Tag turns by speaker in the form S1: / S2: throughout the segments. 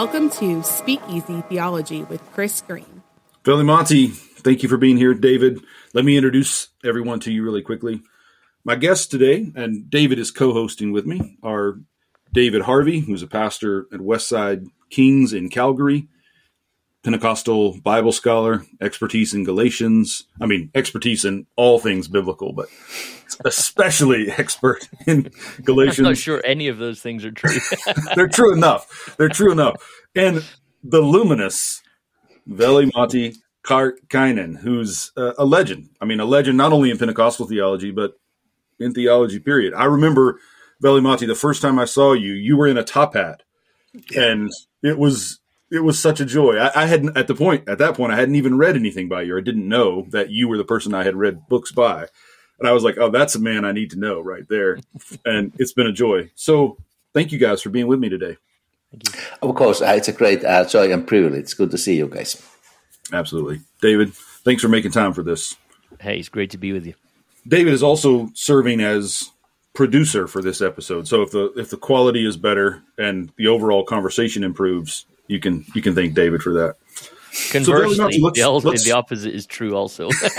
S1: Welcome to Speakeasy Theology with Chris Green.
S2: Veli Matti, thank you for being here. David, let me introduce everyone to you really quickly. My guests today, and David is co hosting with me, are David Harvey, who's a pastor at Westside Kings in Calgary, Pentecostal Bible scholar, expertise in Galatians. I mean, expertise in all things biblical, but especially expert in Galatians.
S3: I'm not sure any of those things are true.
S2: They're true enough. They're true enough. And the luminous Veli Matti Karkkainen, who's uh, a legend. I mean, a legend not only in Pentecostal theology, but in theology, period. I remember, Veli Matti, the first time I saw you, you were in a top hat. And it was it was such a joy. I, I, hadn't at the point at that point I hadn't even read anything by you. I didn't know that you were the person I had read books by, and I was like, oh, that's a man I need to know right there. and it's been a joy. So thank you guys for being with me today. Thank you.
S4: Of course, uh, it's a great uh, joy and privilege. It's good to see you guys.
S2: Absolutely, David. Thanks for making time for this.
S3: Hey, it's great to be with you.
S2: David is also serving as producer for this episode. So if the if the quality is better and the overall conversation improves, you can you can thank David for that.
S3: Conversely, so let's, the, let's, the, opposite is true also.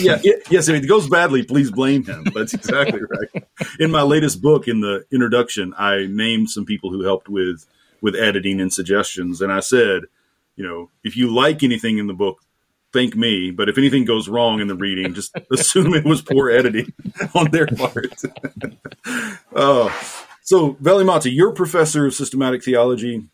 S2: yeah, it, yes, if it goes badly, please blame him. That's exactly right. In my latest book, in the introduction, I named some people who helped with with editing and suggestions, and I said, you know, if you like anything in the book, thank me. But if anything goes wrong in the reading, just assume it was poor editing on their part. oh, so Veli Matti, you're professor of systematic theology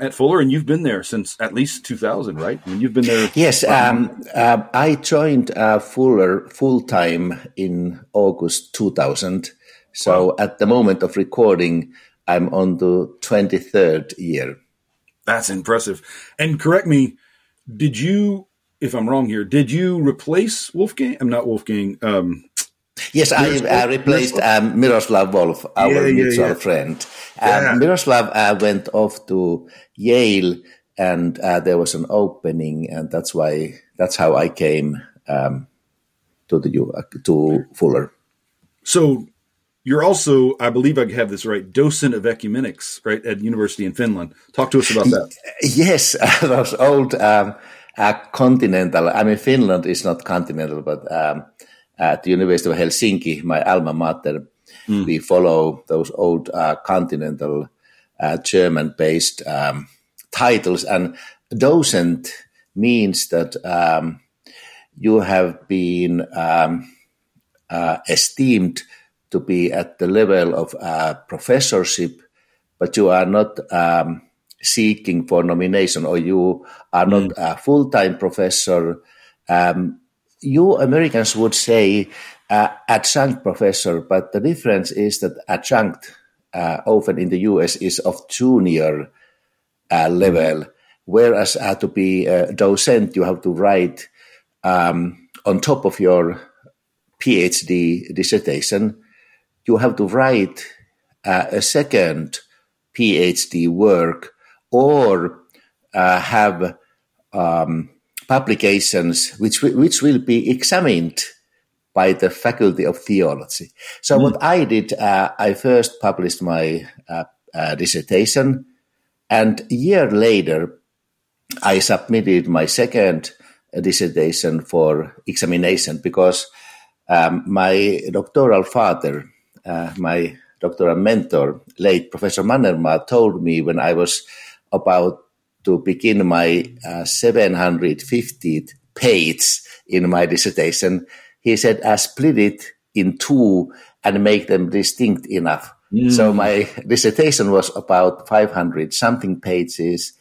S2: at Fuller, and you've been there since at least 2000, right? I mean, you've been there.
S4: Yes, um, uh, I joined uh, Fuller full time in August 2000. So wow. at the moment of recording, I'm on the 23rd year.
S2: That's impressive. And correct me, did you, if I'm wrong here, did you replace Wolfgang? I'm not Wolfgang. Um,
S4: Yes, I, I replaced um, Miroslav Volf, our yeah, yeah, mutual yeah. friend. Um, Miroslav uh, went off to Yale, and uh, there was an opening, and that's why that's how I came um, to the uh, to Fuller.
S2: So you're also, I believe I have this right, docent of ecumenics, right, at University in Finland. Talk to us about that.
S4: Yes, those old um, uh, continental. I mean, Finland is not continental, but um, at the University of Helsinki, my alma mater, mm. we follow those old uh, continental uh, German-based um, titles, and docent means that um, you have been um, uh, esteemed to be at the level of uh, professorship, but you are not um, seeking for nomination, or you are not mm. a full-time professor. Um, you Americans would say uh, adjunct professor, but the difference is that adjunct uh, often in the US is of junior uh, level, whereas to be a docent, you have to write um, on top of your PhD dissertation, you have to write uh, a second PhD work or uh, have um, publications which which will be examined by the Faculty of Theology. So mm. what I did, uh, I first published my uh, uh, dissertation, and a year later, I submitted my second dissertation for examination because um, my doctoral father, uh, my doctoral mentor, late Professor Mannermaa, told me when I was about to begin my uh, 750th page in my dissertation, he said, I split it in two and make them distinct enough. Mm. So my dissertation was about 500 something pages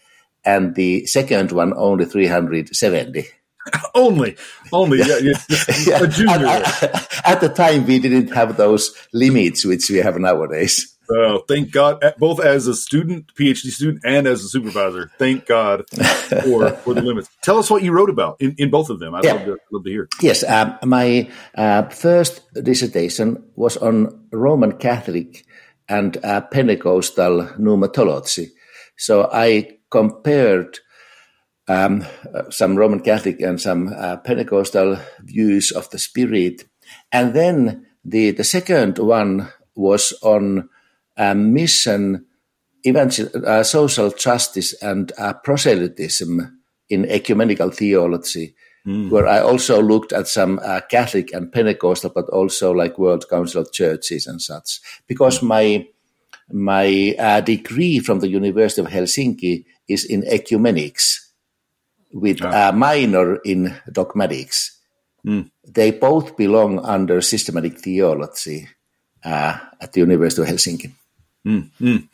S4: and the second one only 370.
S2: only, only, yeah, yeah, yeah.
S4: At, at the time, we didn't have those limits which we have nowadays.
S2: Oh, thank God! Both as a student, PhD student, and as a supervisor, thank God for for the limits. Tell us what you wrote about in, in both of them. I'd yeah. love, to, love to hear.
S4: Yes, um, my uh, first dissertation was on Roman Catholic and uh, Pentecostal pneumatology. So I compared um, some Roman Catholic and some uh, Pentecostal views of the Spirit, and then the the second one was on mission evangel- social justice and proselytism in ecumenical theology, mm. where I also looked at some uh, Catholic and Pentecostal, but also like World Council of Churches and such. Because mm. my my uh, degree from the University of Helsinki is in ecumenics, with a minor in dogmatics. Mm. They both belong under systematic theology uh, at the University of Helsinki.
S2: Mm.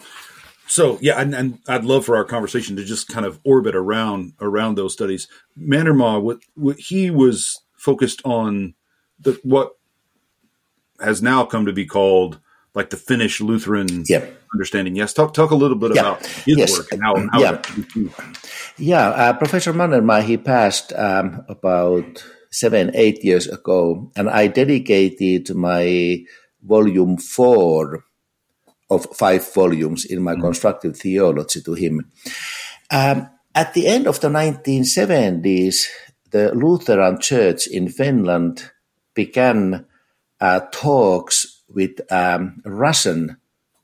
S2: So yeah, and, and, I'd love for our conversation to just kind of orbit around around those studies. Mannermaa, what, what he was focused on the what has now come to be called like the Finnish Lutheran
S4: yep.
S2: understanding. Yes, talk talk a little bit about his yes. work and how. how
S4: yeah, yeah. Uh, Professor Mannermaa he passed um, about seven eight years ago, and I dedicated my volume four of five volumes in my mm. constructive theology to him. Um, at the end of the 1970s, the Lutheran Church in Finland began uh, talks with um, Russian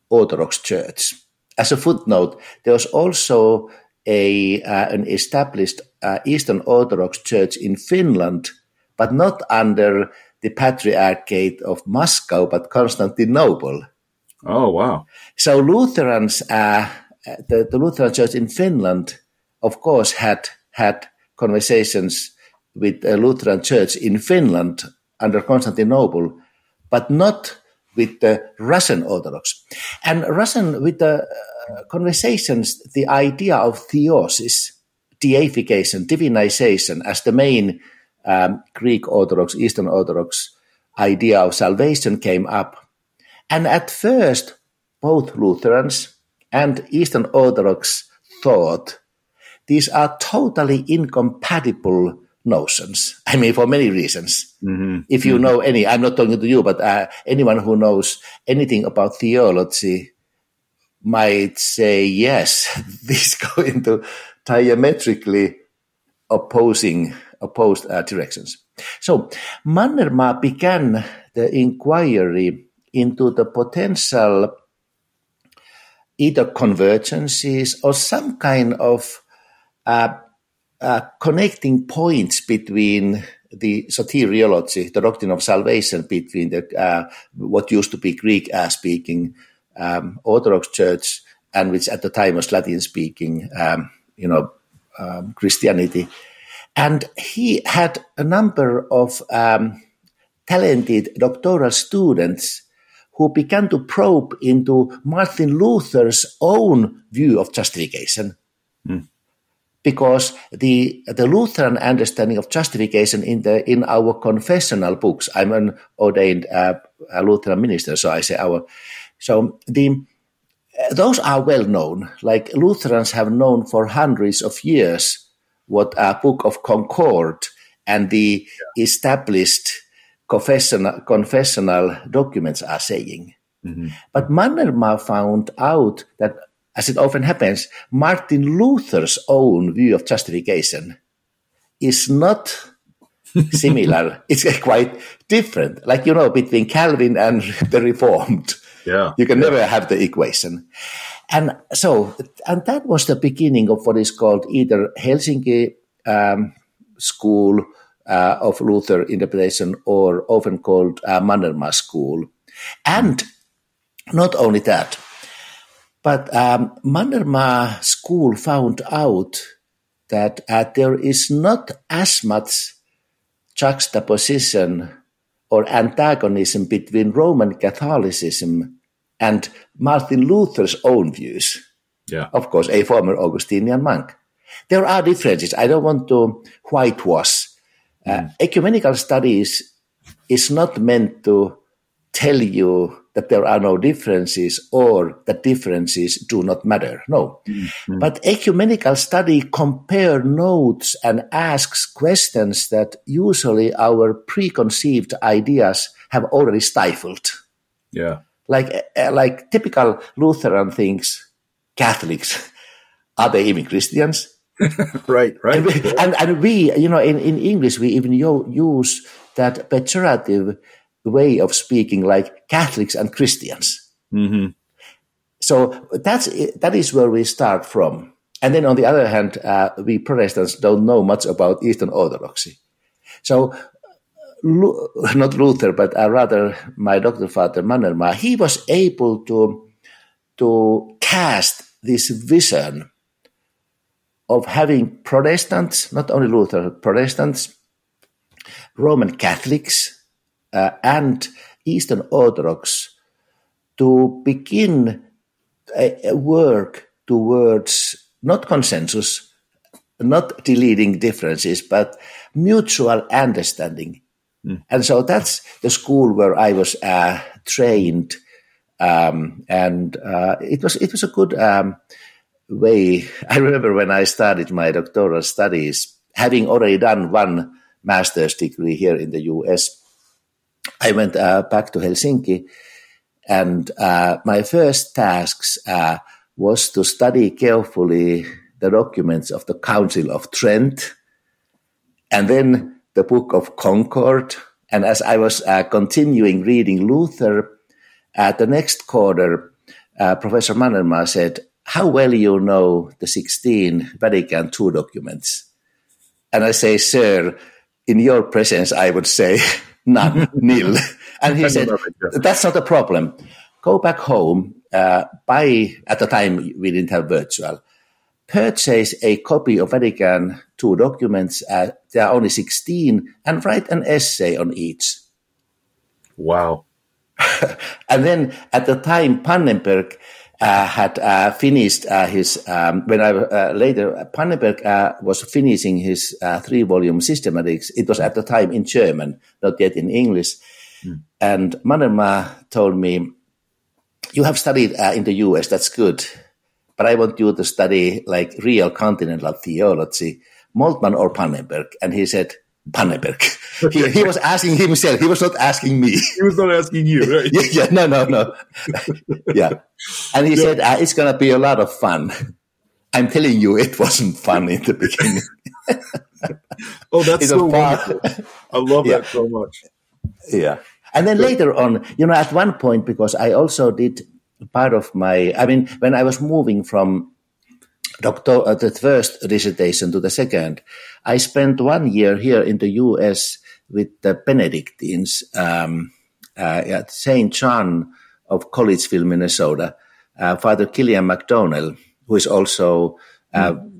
S4: Orthodox Church. As a footnote, there was also a uh, an established uh, Eastern Orthodox Church in Finland, but not under the Patriarchate of Moscow, but Constantinople.
S2: Oh, wow.
S4: So Lutherans, uh, the, the Lutheran Church in Finland, of course, had had conversations with the Lutheran Church in Finland under Constantinople, but not with the Russian Orthodox. And Russian, with the uh, conversations, the idea of theosis, deification, divinization as the main um, Greek Orthodox, Eastern Orthodox idea of salvation came up. And at first, both Lutherans and Eastern Orthodox thought these are totally incompatible notions. I mean, for many reasons. Mm-hmm. If you mm-hmm. know any, I'm not talking to you, but uh, anyone who knows anything about theology might say, yes, these go into diametrically opposing opposed uh, directions. So Mannermaa began the inquiry into the potential either convergences or some kind of uh, uh, connecting points between the soteriology, the doctrine of salvation, between the uh, what used to be Greek speaking um, Orthodox Church and which at the time was Latin speaking, um, you know, um, Christianity, and he had a number of um, talented doctoral students who began to probe into Martin Luther's own view of justification. Mm because the the Lutheran understanding of justification in the in our confessional books. I'm an ordained uh, Lutheran minister, so I say our. So the those are well known. Like Lutherans have known for hundreds of years what a Book of Concord and the yeah. established confessional, confessional documents are saying. Mm-hmm. But Mannermaa found out that as it often happens, Martin Luther's own view of justification is not similar. it's quite different. Like, you know, between Calvin and the Reformed.
S2: Yeah.
S4: You can
S2: yeah.
S4: never have the equation. And so, and that was the beginning of what is called either Helsinki um, School of Luther interpretation or often called uh, School. And not only that, but um, School found out that uh, there is not as much juxtaposition or antagonism between Roman Catholicism and Martin Luther's own views.
S2: Yeah.
S4: Of course, a former Augustinian monk. There are differences. I don't want to whitewash. Uh, mm. ecumenical studies is not meant to tell you that there are no differences or that differences do not matter. No. Mm-hmm. But ecumenical study compare notes and asks questions that usually our preconceived ideas have already stifled.
S2: Yeah.
S4: Like, uh, like typical Lutheran things, Catholics, are they even Christians?
S2: right, right.
S4: And we, and, we, you know, in, in English, we even use that pejorative way of speaking like Catholics and Christians. Mm-hmm. so that's that is where we start from. And then on the other hand, uh, we Protestants don't know much about Eastern Orthodoxy. So not Luther, but uh, rather my doctor father Mannermaa, he was able to to cast this vision of having Protestants, not only Luther, Protestants, Roman Catholics, uh, and Eastern Orthodox to begin a, a work towards not consensus, not deleting differences, but mutual understanding. Mm. And so that's the school where I was uh, trained, um, and uh, it was it was a good um, way. I remember when I started my doctoral studies, having already done one master's degree here in the U.S. I went uh, back to Helsinki, and uh, my first tasks uh, was to study carefully the documents of the Council of Trent, and then the Book of Concord. And as I was uh, continuing reading Luther, at the next quarter, uh, Professor Mannermaa said, How well you know the 16 Vatican II documents? And I say, Sir, in your presence, I would say, none, nil. And he said, That's not a problem. Go back home. Uh, buy, at the time, we didn't have virtual purchase a copy of Vatican II documents, uh, there are only 16, and write an essay on each.
S2: Wow.
S4: and then at the time, Pannenberg had uh, finished uh, his, um, when I uh, later, Pannenberg uh, was finishing his three volume systematics. It was at the time in German, not yet in English. Mm. And Mannermaa told me, You have studied in the US, that's good but I want you to study like real continental theology, Moltmann or Pannenberg. And he said, Pannenberg. he, he, was asking himself. He was not asking me.
S2: He was not asking you, right?
S4: yeah, yeah, no, no, no. yeah. And he yeah. said, uh, it's going to be a lot of fun. I'm telling you, it wasn't fun in the beginning.
S2: oh, that's so wonderful. I love yeah. that so much.
S4: Yeah. And then later on, you know, at one point, because I also did part of my, I mean, when I was moving from doctor, uh, the first dissertation to the second, I spent one year here in the US with the Benedictines um, uh, at St. John of Collegeville, Minnesota. Uh, Father Kilian McDonnell, who is also mm.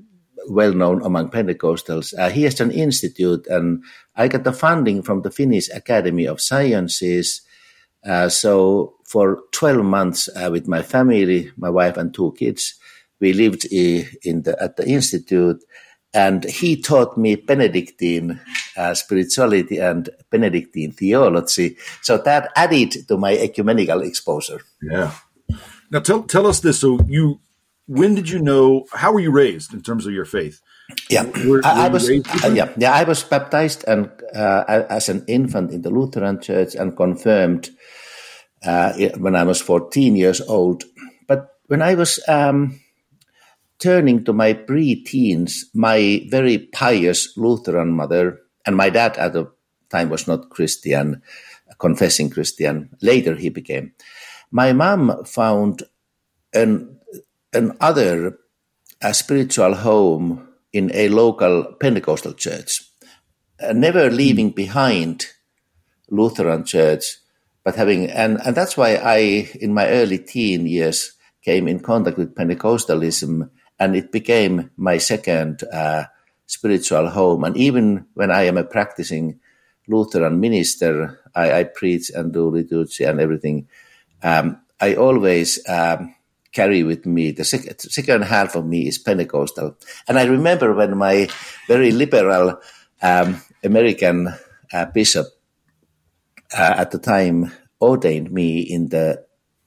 S4: well known among Pentecostals, uh, he has an institute, and I got the funding from the Finnish Academy of Sciences. Uh, so for 12 months uh, with my family, my wife and two kids. We lived in the, at the institute and he taught me Benedictine uh, spirituality and Benedictine theology. So that added to my ecumenical exposure.
S2: Yeah. Now tell tell us this. So you, when did you know? How were you raised in terms of your faith?
S4: Yeah, were, I, I was. Uh, yeah, yeah, I was baptized and uh, as an infant in the Lutheran Church and confirmed uh, when I was 14 years old. But when I was um, turning to my pre-teens, my very pious Lutheran mother and my dad at the time was not Christian, confessing Christian. Later he became. My mom found an an other a spiritual home in a local Pentecostal church, never leaving behind Lutheran church but having and and that's why I in my early teen years came in contact with Pentecostalism, and it became my second uh, spiritual home. And even when I am a practicing Lutheran minister, I, I preach and do liturgy and everything. Um, I always um, carry with me the sec- second half of me is Pentecostal, and I remember when my very liberal um, American uh, bishop uh, at the time ordained me in the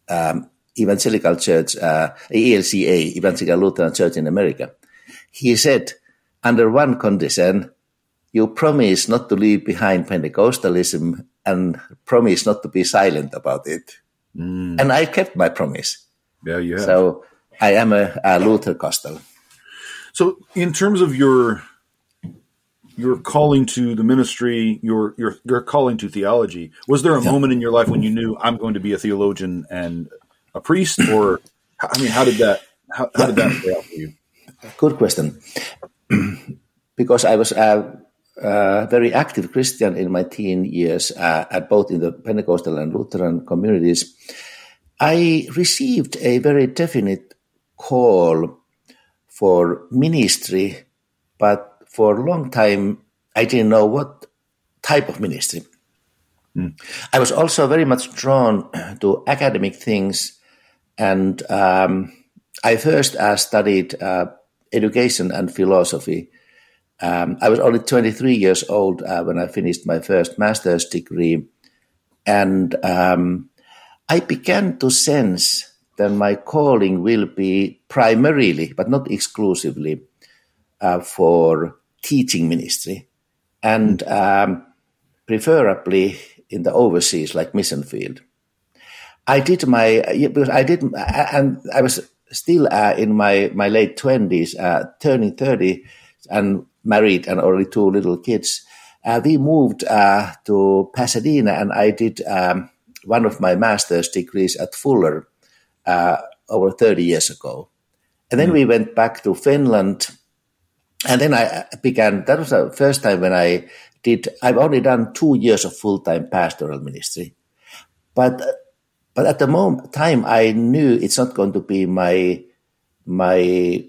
S4: um, evangelical church, uh, ELCA, Evangelical Lutheran Church in America. He said, under one condition, you promise not to leave behind Pentecostalism and promise not to be silent about it. Mm. And I kept my promise.
S2: Yeah, yeah.
S4: So I am a, a Luther Costal.
S2: So, in terms of your your calling to the ministry, your your your calling to theology. Was there a moment in your life when you knew I'm going to be a theologian and a priest, or I mean, how did that how, how did that play out for you?
S4: Good question. because I was a, a, very active Christian in my teen years, uh, at both in the Pentecostal and Lutheran communities, I received a very definite call for ministry, but for a long time I didn't know what type of ministry. Mm. I was also very much drawn to academic things, and um, I first uh, studied uh, education and philosophy. Um, I was only 23 years old uh, when I finished my first master's degree, and um, I began to sense that my calling will be primarily, but not exclusively, uh, for teaching ministry, and um, preferably in the overseas, like mission field. I did my because I did, and I was still uh, in my my late twenties, uh, turning thirty, and married and already two little kids. Uh, we moved uh, to Pasadena, and I did um, one of my master's degrees at Fuller uh, over thirty years ago, and then mm. we went back to Finland, and then I began. That was the first time when I did. I've only done two years of full time pastoral ministry, but but at the moment, time, I knew it's not going to be my my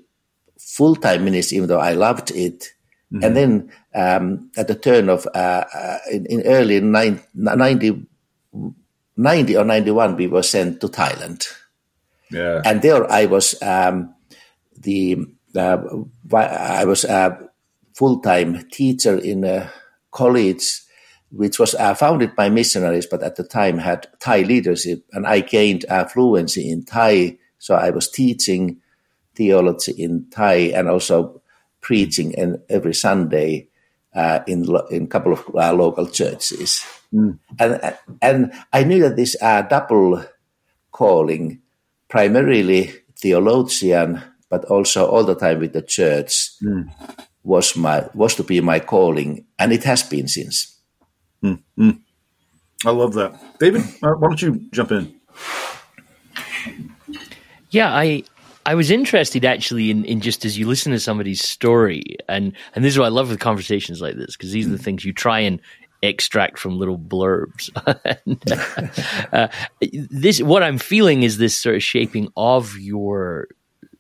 S4: full time ministry, even though I loved it. Mm-hmm. And then um, at the turn of uh, uh, in, in, early 90, 90, or 91, we were sent to Thailand.
S2: Yeah.
S4: And there I was um, the uh, I was a full time teacher in a college which was uh, founded by missionaries, but at the time had Thai leadership, and I gained uh, fluency in Thai. So I was teaching theology in Thai and also preaching in, every Sunday uh, in in a couple of uh, local churches. Mm. And and I knew that this uh, double calling, primarily theologian, but also all the time with the church, mm. was my was to be my calling, and it has been since.
S2: Mm-hmm. I love that, David. Uh, why don't you jump in?
S3: Yeah, I I was interested actually in, in just as you listen to somebody's story, and and this is what I love with conversations like this because these are the things you try and extract from little blurbs. and, uh, this what I'm feeling is this sort of shaping of your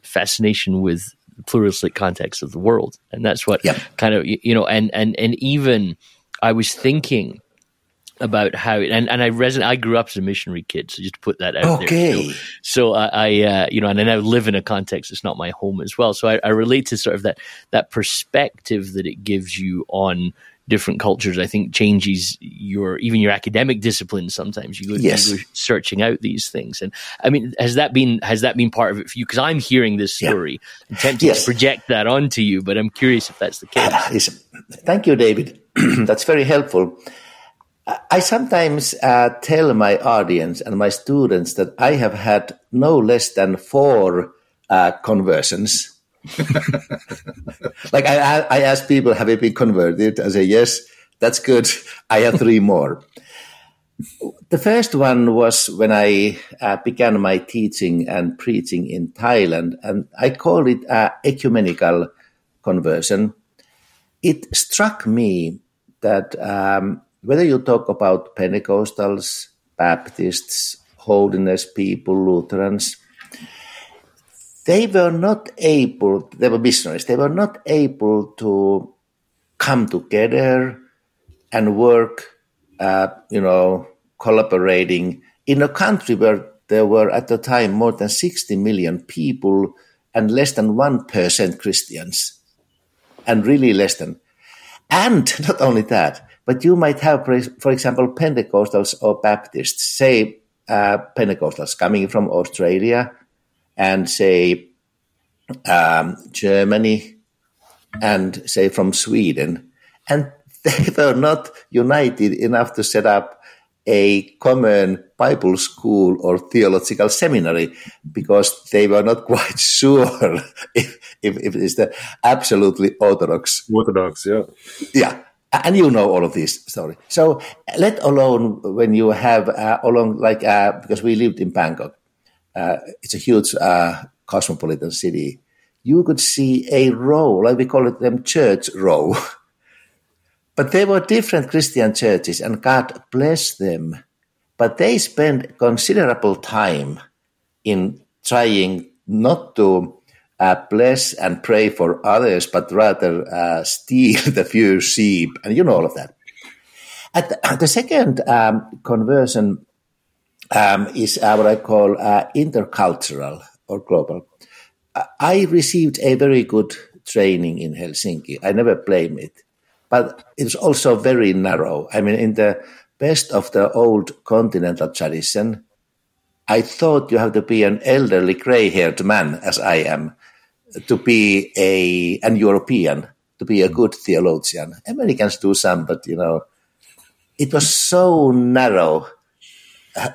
S3: fascination with pluralistic context of the world, and that's what yep. kind of you know, and and and even I was thinking about how and, and I resonate. I grew up as a missionary kid, so just to put that out
S4: okay.
S3: there. So, so I, I uh, you know, and I now live in a context that's not my home as well. So I, I, relate to sort of that that perspective that it gives you on different cultures. I think changes your even your academic discipline. Sometimes you go, yes. you go searching out these things, and I mean, has that been has that been part of it for you? Because I'm hearing this story, yeah. I'm tempted yes. to project that onto you, but I'm curious if that's the case.
S4: Thank you, David. That's very helpful. I sometimes uh, tell my audience and my students that I have had no less than four uh, conversions. like I, I ask people, have you been converted? I say, yes, that's good. I have three more. The first one was when I uh, began my teaching and preaching in Thailand, and I call it uh, ecumenical conversion. It struck me that um, whether you talk about Pentecostals, Baptists, Holiness people, Lutherans, they were not able, they were missionaries, they were not able to come together and work, uh, you know, collaborating in a country where there were at the time more than 60 million people and less than 1% Christians, and really less than. And not only that, but you might have, for example, Pentecostals or Baptists, say uh, Pentecostals coming from Australia and say um, Germany and say from Sweden, and they were not united enough to set up a common Bible school or theological seminary because they were not quite sure if, if, if it's the absolutely orthodox.
S2: Orthodox, yeah.
S4: Yeah and you know all of this story. So let alone when you have uh, along like uh, because we lived in Bangkok, uh, it's a huge uh, cosmopolitan city, you could see a row, like we call it them church row. but they were different Christian churches, and God bless them. But they spent considerable time in trying not to uh, bless and pray for others, but rather uh, steal the few sheep, and you know all of that. At the, the second um, conversion um, is uh, what I call uh, intercultural or global. I received a very good training in Helsinki. I never blame it, but it was also very narrow. I mean, in the best of the old continental tradition, I thought you have to be an elderly gray-haired man, as I am, to be a an European, to be a good theologian. Americans do some, but you know, it was so narrow.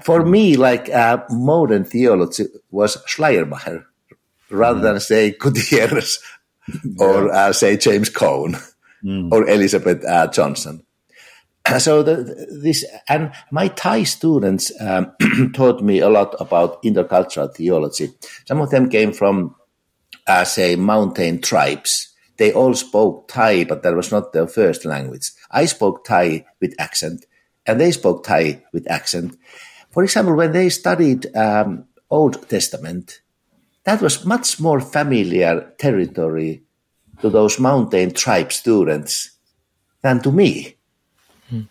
S4: For me, like uh, modern theology was Schleiermacher rather than say Gutierrez or uh, say James Cone mm. or Elizabeth uh, Johnson. So the, this and my Thai students um, taught me a lot about intercultural theology. Some of them came from, uh, say, mountain tribes. They all spoke Thai, but that was not their first language. I spoke Thai with accent, and they spoke Thai with accent. For example, when they studied um, Old Testament, that was much more familiar territory to those mountain tribe students than to me. Hmm.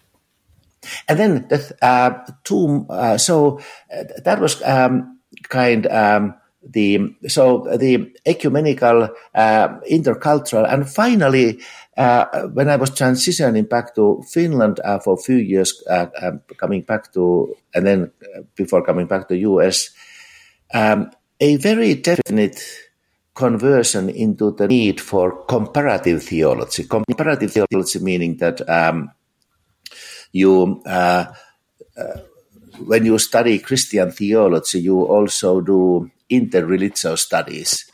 S4: And then the uh, two, uh, so uh, that was um, kind um, the so the ecumenical, uh, intercultural, and finally, when I was transitioning back to Finland uh, for a few years, um, coming back to and then before coming back to US, um, a very definite conversion into the need for comparative theology. Comparative theology meaning that um, you, uh, uh, when you study Christian theology, you also do interreligious studies.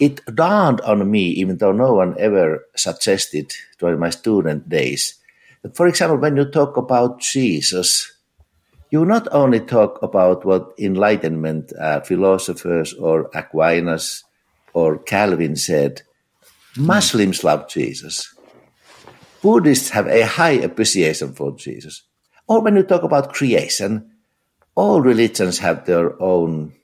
S4: It dawned on me, even though no one ever suggested during my student days, that, for example, when you talk about Jesus, you not only talk about what Enlightenment uh, philosophers or Aquinas or Calvin said, Muslims love Jesus. Buddhists have a high appreciation for Jesus. Or when you talk about creation, all religions have their own,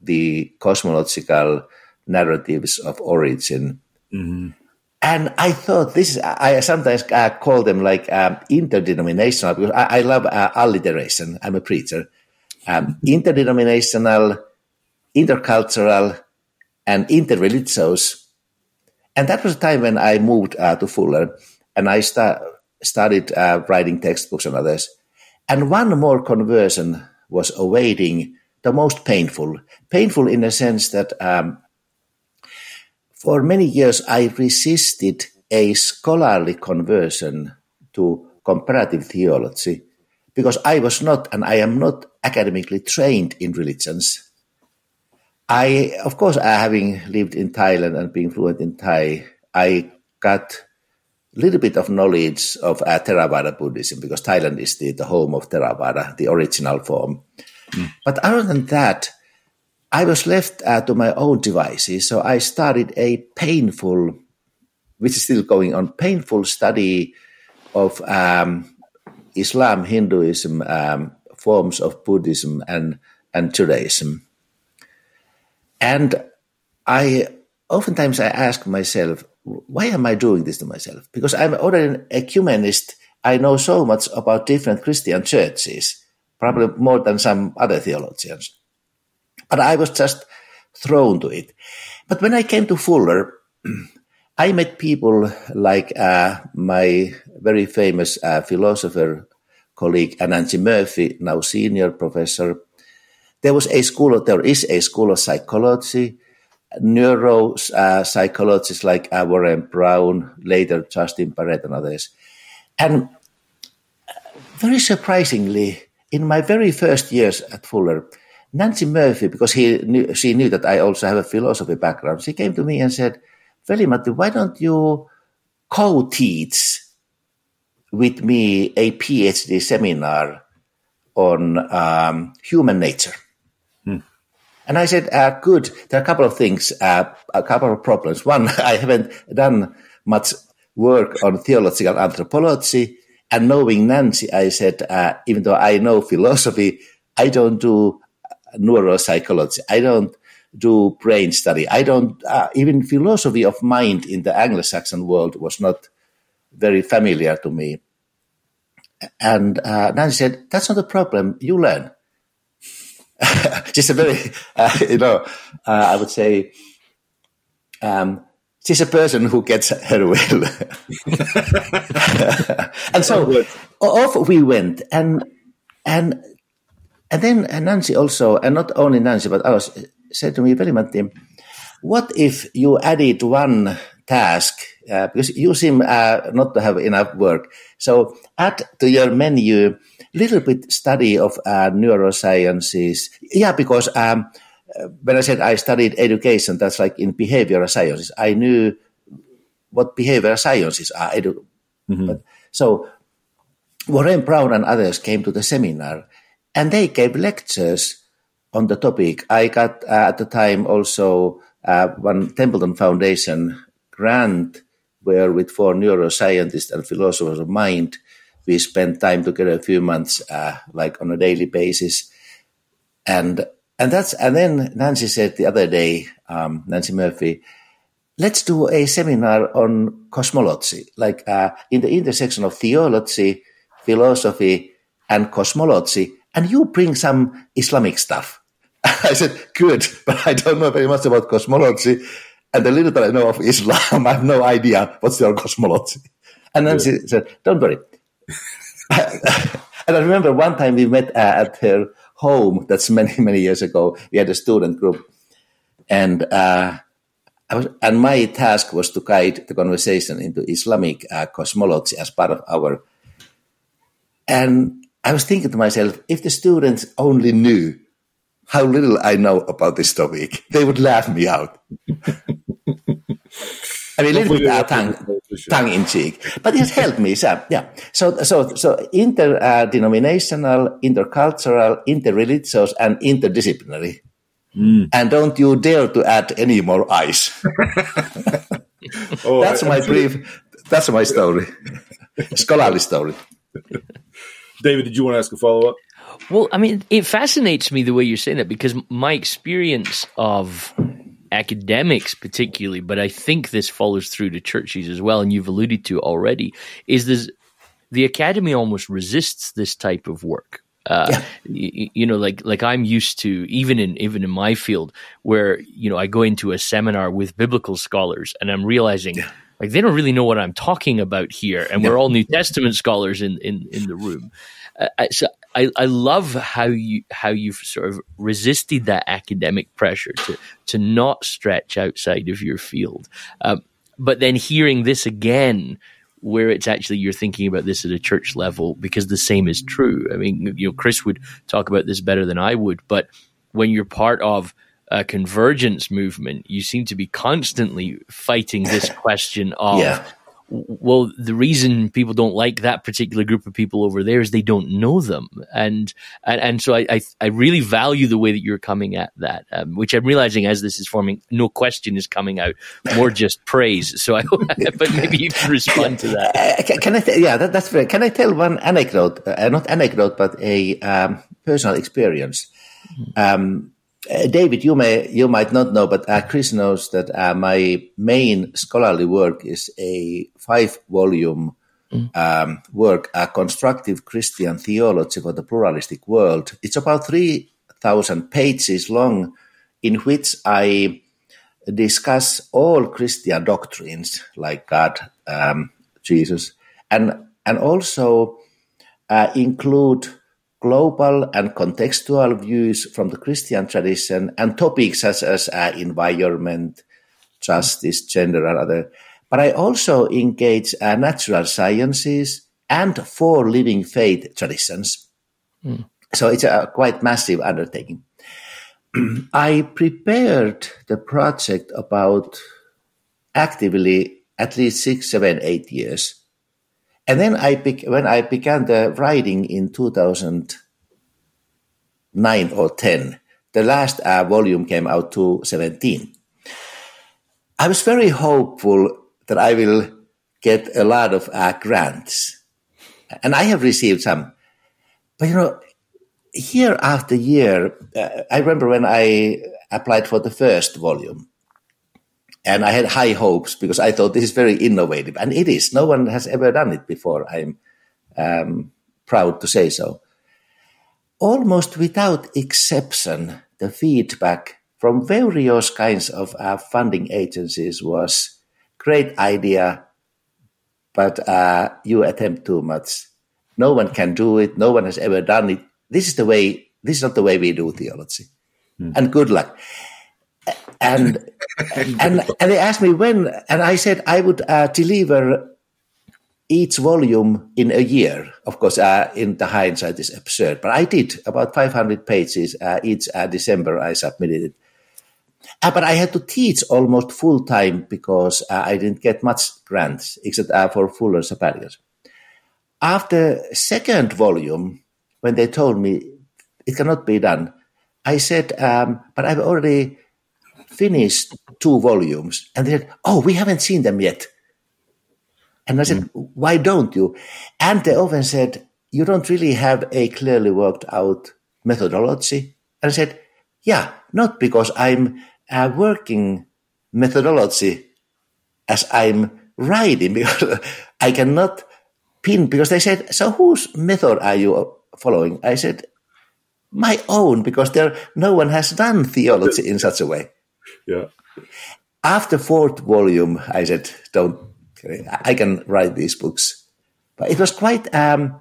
S4: the cosmological narratives of origin. Mm-hmm. And I thought this, I sometimes uh, call them like um, interdenominational because I, I love uh, alliteration. I'm a preacher. Um, interdenominational, intercultural, and interreligious. And that was the time when I moved uh, to Fuller and I start, started uh, writing textbooks and others. And one more conversion was awaiting the most painful. Painful in the sense that um, for many years, I resisted a scholarly conversion to comparative theology because I was not, and I am not academically trained in religions. I, of course, having lived in Thailand and being fluent in Thai, I got a little bit of knowledge of uh, Theravada Buddhism because Thailand is the, the home of Theravada, the original form. Mm. But other than that, I was left uh, to my own devices, so I started a painful, which is still going on, painful study of um, Islam, Hinduism, um, forms of Buddhism, and and Judaism. And I oftentimes I ask myself, why am I doing this to myself? Because I'm already an ecumenist. I know so much about different Christian churches, probably more than some other theologians. But I was just thrown to it. But when I came to Fuller, I met people like uh, my very famous uh, philosopher colleague Nancy Murphy, now senior professor. There was a school, there is a school of psychology, neuropsychologists uh, like uh, Warren Brown, later Justin Barrett and others. And very surprisingly, in my very first years at Fuller, Nancy Murphy, because he knew, she knew that I also have a philosophy background, she came to me and said, Veli-Matti, why don't you co-teach with me a PhD seminar on um, human nature? Hmm. And I said, uh, good. There are a couple of things, uh, a couple of problems. One, I haven't done much work on theological anthropology. And knowing Nancy, I said, uh, even though I know philosophy, I don't do neuropsychology. I don't do brain study. I don't, uh, even philosophy of mind in the Anglo-Saxon world was not very familiar to me. And uh, Nancy said, that's not a problem. You learn. she's a very, uh, you know, uh, I would say, um, she's a person who gets her will. and so off we went, and and and then Nancy also, and not only Nancy, but others said to me, Veli-Matti, what if you added one task uh, because you seem uh, not to have enough work. So add to your menu a little bit study of uh, neurosciences. Yeah, because um, when I said I studied education, that's like in behavioral sciences. I knew what behavioral sciences are. Edu- mm-hmm. but, so Warren Brown and others came to the seminar and they gave lectures on the topic. I got uh, at the time also uh, one Templeton Foundation grant where with four neuroscientists and philosophers of mind, we spent time together a few months, uh, like on a daily basis. And, and that's, and then Nancy said the other day, um, Nancy Murphy, let's do a seminar on cosmology, like, uh, in the intersection of theology, philosophy, and cosmology. And you bring some Islamic stuff. I said, good, but I don't know very much about cosmology. And the little that I know of Islam, I have no idea what's their cosmology. And then she said, don't worry. and I remember one time we met uh, at her home, that's many, many years ago. We had a student group. And, uh, was, and my task was to guide the conversation into Islamic uh, cosmology as part of our. And I was thinking to myself, if the students only knew how little I know about this topic, they would laugh me out. I mean, a little bit uh, tongue, tongue in cheek, but it helped me. So, yeah. So, so, so interdenominational, intercultural, interreligious, and interdisciplinary. Mm. And don't you dare to add any more ice. oh, that's I, my brief. That's my story. Scholarly story.
S2: David, did you want to ask a follow up?
S3: Well, I mean, it fascinates me the way you're saying it because my experience of academics particularly, but I think this follows through to churches as well, and you've alluded to already, is this the academy almost resists this type of work. Uh, yeah. you, you, know, like like I'm used to even in even in my field, where you know I go into a seminar with biblical scholars, and I'm realizing. Yeah. Like they don't really know what I'm talking about here, and we're all New Testament scholars in in, in the room. Uh, so I, I love how you how you've sort of resisted that academic pressure to to not stretch outside of your field. Um, but then hearing this again, where it's actually you're thinking about this at a church level, because the same is true. I mean, you know, Chris would talk about this better than I would, but when you're part of a convergence movement, you seem to be constantly fighting this question of yeah well, the reason people don't like that particular group of people over there is they don't know them, and and, and so I, I, I really value the way that you're coming at that, um, which I'm realizing as this is forming, no question is coming out, more just praise. So I, but maybe you can respond to that.
S4: Uh, can, I? Th- yeah, that, that's fair. Can I tell one anecdote? Uh, not anecdote, but a um, personal experience. Um, uh, David, you may you might not know, but uh, Chris knows that uh, my main scholarly work is a five-volume mm. um, work, a constructive Christian theology for the pluralistic world. It's about three thousand pages long, in which I discuss all Christian doctrines like God, um, Jesus, and and also uh, include global and contextual views from the Christian tradition and topics such as uh, environment, justice, gender, and other. But I also engage uh, natural sciences and four living faith traditions. Mm. So it's a quite massive undertaking. I prepared the project about actively at least six, seven, eight years. And then I when I began the writing in 2009 or 10, the last uh, volume came out to 17. I was very hopeful that I will get a lot of uh, grants, and I have received some. But you know, year after year, uh, I remember when I applied for the first volume, and I had high hopes because I thought this is very innovative, and it is. No one has ever done it before. I'm um, proud to say so. Almost without exception, the feedback from various kinds of uh, funding agencies was great idea, but uh, you attempt too much. No one can do it. No one has ever done it. This is the way. This is not the way we do theology. Mm. And good luck. And and and they asked me when, and I said I would uh, deliver each volume in a year. Of course, uh, in the hindsight is absurd, but I did about 500 pages uh, each uh, December. I submitted it. Uh, but I had to teach almost full time because uh, I didn't get much grants except for fuller sabbaticals. After second volume, when they told me it cannot be done, I said, um, but I've already finished two volumes. And they said, oh, we haven't seen them yet. And I said, mm. why don't you? And they often said, you don't really have a clearly worked out methodology. And I said, yeah, not because I'm uh, working methodology as I'm writing, because I cannot pin, because they said, so whose method are you following? I said, my own, because there no one has done theology in such a way.
S2: Yeah.
S4: After fourth volume, I said, don't I can write these books. But it was quite. Um,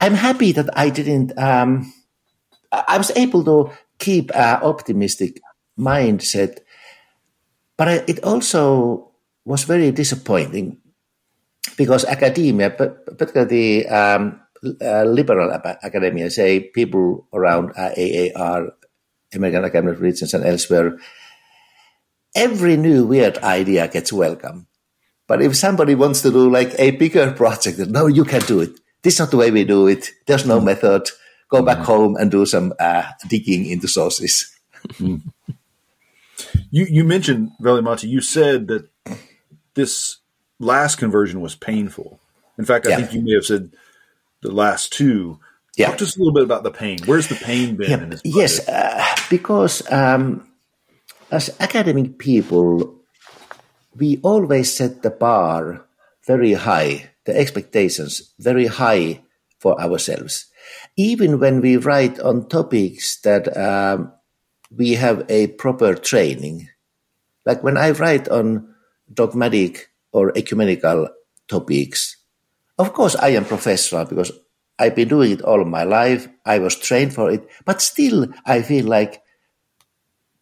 S4: I'm happy that I didn't. Um, I was able to keep an optimistic mindset, but I, it also was very disappointing because academia, particularly the um, uh, liberal academia, say people around uh, AAR, American Academy of Religions, and elsewhere, every new weird idea gets welcome. But if somebody wants to do like a bigger project, no, you can do it. This is not the way we do it. There's no mm. method. Go back mm. home and do some uh, digging into sources.
S2: Mm. You you mentioned Veli-Matti. You said that this last conversion was painful. In fact, I yeah. think you may have said the last two. Yeah. Talk to us a little bit about the pain. Where's the pain been?
S4: Yeah. yes, uh, because um, as academic people, we always set the bar very high, the expectations very high for ourselves. Even when we write on topics that um, we have a proper training, like when I write on dogmatic or ecumenical topics, of course I am professional because I've been doing it all my life. I was trained for it, but still I feel like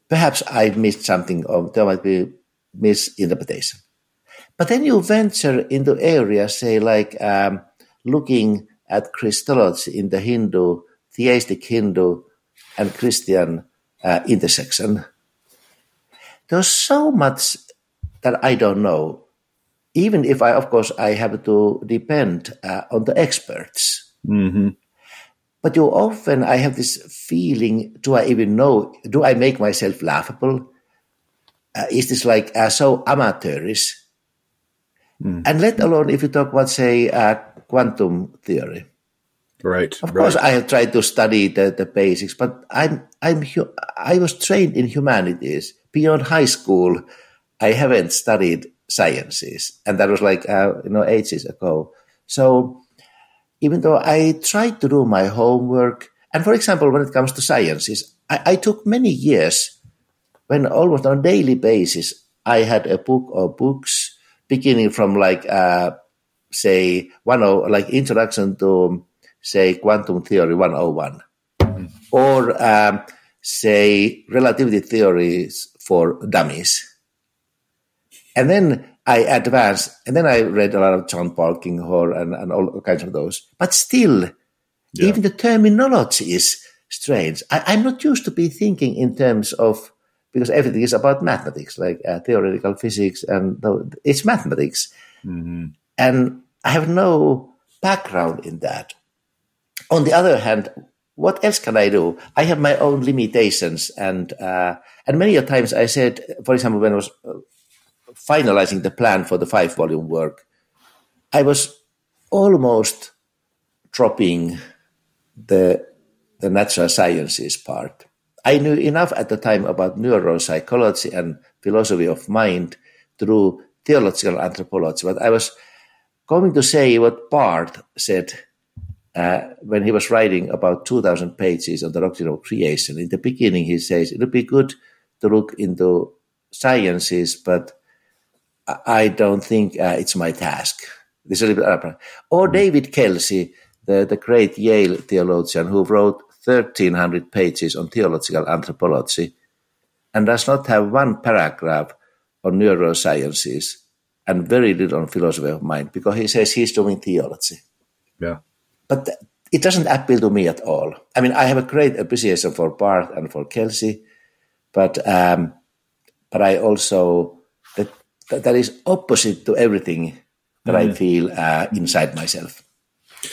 S4: perhaps I missed something or there might be misinterpretation. But then you venture into areas, say, like um, looking at Christology in the Hindu, theistic Hindu and Christian uh, intersection. There's so much that I don't know, even if I, of course, I have to depend uh, on the experts.
S2: Mm-hmm.
S4: But you often, I have this feeling: Do I even know? Do I make myself laughable? uh, is this like uh, so amateurish? Mm. And let alone if you talk about, say, uh, quantum theory.
S2: Right.
S4: Of
S2: right.
S4: course, I have tried to study the, the basics, but I'm I'm I was trained in humanities beyond high school. I haven't studied sciences, and that was like uh, you know ages ago. So even though I tried to do my homework, and for example, when it comes to sciences, I, I took many years when almost on a daily basis I had a book or books beginning from like uh, say one or like introduction to say quantum theory 101 mm-hmm. or um, say relativity theories for dummies and then I advanced and then I read a lot of John Polkinghorne and, and all kinds of those but still yeah. even the terminology is strange I, I'm not used to be thinking in terms of because everything is about mathematics, like uh, theoretical physics, and it's mathematics.
S2: Mm-hmm.
S4: And I have no background in that. On the other hand, what else can I do? I have my own limitations, and uh, and many a times I said, for example, when I was uh, finalizing the plan for the five volume work, I was almost dropping the the natural sciences part. I knew enough at the time about neuropsychology and philosophy of mind through theological anthropology, but I was going to say what Barth said uh, when he was writing about 2,000 pages on the doctrine of creation. In the beginning, he says it would be good to look into sciences, but I don't think uh, it's my task. This is a little bit Or David Kelsey, the, the great Yale theologian who wrote 1,300 pages on theological anthropology and does not have one paragraph on neurosciences and very little on philosophy of mind because he says he's doing theology.
S2: Yeah.
S4: But it doesn't appeal to me at all. I mean, I have a great appreciation for Barth and for Kelsey, but um, but I also that that is opposite to everything that mm. I feel uh, inside myself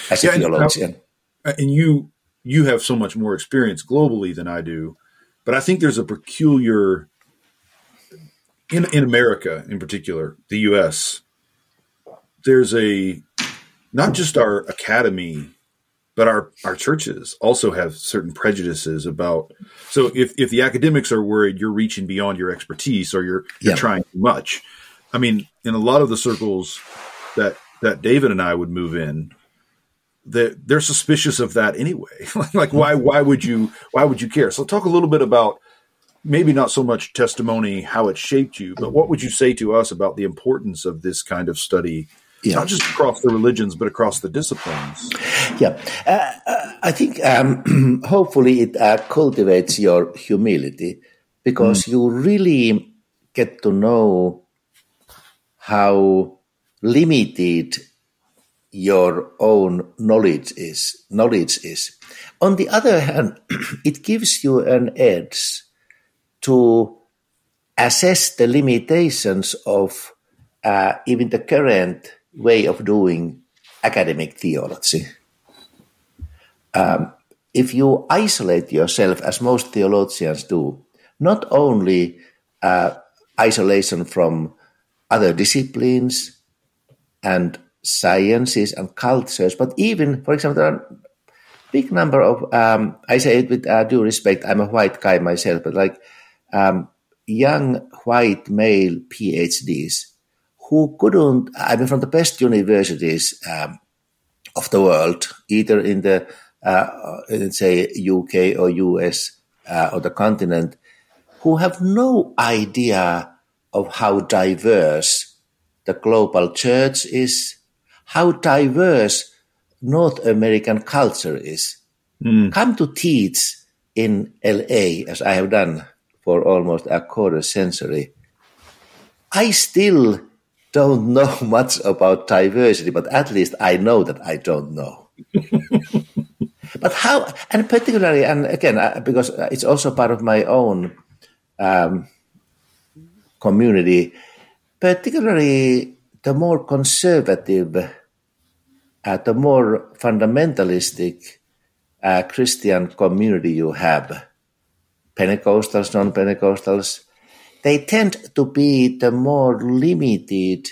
S4: as yeah, a theologian.
S2: And, and you you have so much more experience globally than I do, but I think there's a peculiar in in America in particular, the U.S. There's a not just our academy, but our our churches also have certain prejudices about. So if if the academics are worried you're reaching beyond your expertise or you're you're yeah. trying too much, I mean, in a lot of the circles that that David and I would move in, they're, they're suspicious of that anyway. like, why why would you why would you care? So talk a little bit about maybe not so much testimony how it shaped you, but what would you say to us about the importance of this kind of study? Yeah. Not just across the religions, but across the disciplines.
S4: Yeah, uh, uh I think um, hopefully it uh, cultivates your humility because mm. you really get to know how limited your own knowledge is knowledge is. On the other hand it gives you an edge to assess the limitations of uh, even the current way of doing academic theology. Um, if you isolate yourself as most theologians do not only uh, isolation from other disciplines and sciences and cultures, but even, for example, there are a big number of, um, I say it with uh, due respect, I'm a white guy myself, but like um, young white male PhDs who couldn't, I mean, from the best universities um, of the world, either in the, uh, say, UK or US uh, or the continent, who have no idea of how diverse the global church is, how diverse North American culture is. Mm. Come to teach in LA, as I have done for almost a quarter century. I still don't know much about diversity, but at least I know that I don't know. but how, and particularly, and again, uh, because it's also part of my own um, community, particularly the more conservative, uh, the more fundamentalistic uh, Christian community you have, Pentecostals, non Pentecostals, they tend to be the more limited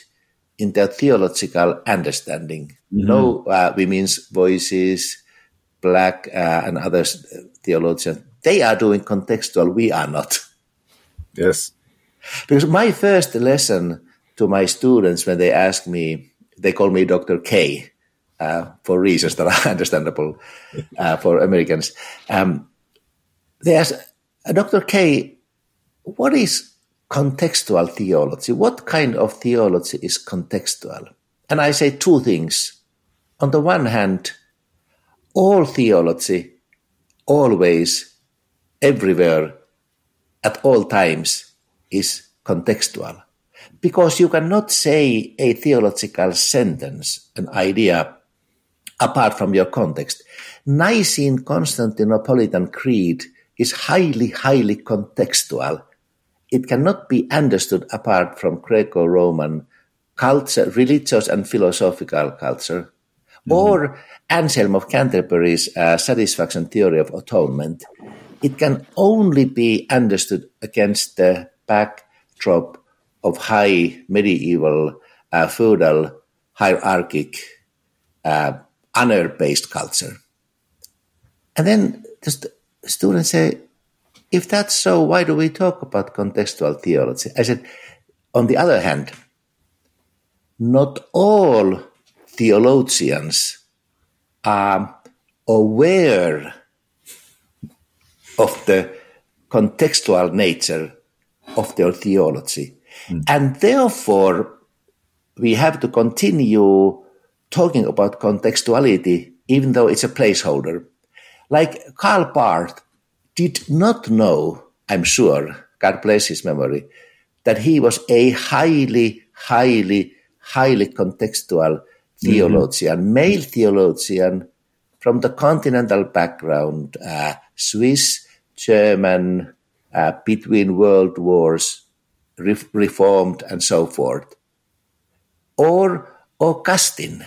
S4: in their theological understanding. Mm-hmm. No uh, women's voices, black uh, and other theologians, they are doing contextual, we are not.
S2: Yes.
S4: Because my first lesson to my students when they ask me, they call me Dr. K uh, for reasons that are understandable uh, for Americans. Um, they ask, Dr. K, what is contextual theology? What kind of theology is contextual? And I say two things. On the one hand, all theology, always, everywhere, at all times is contextual. Because you cannot say a theological sentence, an idea, apart from your context. Nicene Constantinopolitan Creed is highly, highly contextual. It cannot be understood apart from Greco Roman culture, religious and philosophical culture, or Anselm of Canterbury's uh, satisfaction theory of atonement, it can only be understood against the backdrop of high medieval uh, feudal hierarchic uh, honor based culture. And then the students say, if that's so, why do we talk about contextual theology? I said, on the other hand, not all theologians are aware of the contextual nature of their theology. Mm. And therefore, we have to continue talking about contextuality, even though it's a placeholder. Like Karl Barth did not know, I'm sure, God bless his memory, that he was a highly, highly, highly contextual theologian, mm-hmm. male theologian from the continental background, uh, Swiss, German, uh, between world wars, re- reformed, and so forth. Or Augustine,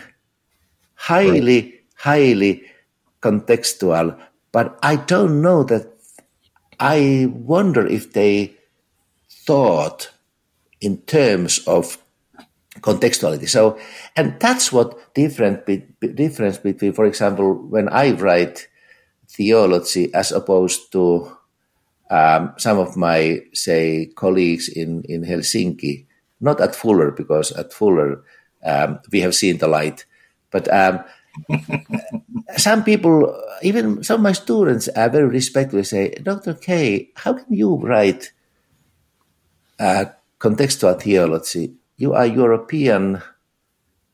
S4: highly, right. highly contextual, but I don't know that. I wonder if they thought in terms of contextuality. So, and that's what different be, difference between, for example, when I write theology as opposed to um, some of my, say, colleagues in, in Helsinki, not at Fuller, because at Fuller um, we have seen the light, but um, some people, even some of my students, are very respectfully say, Dr. K, how can you write uh, contextual theology? You are European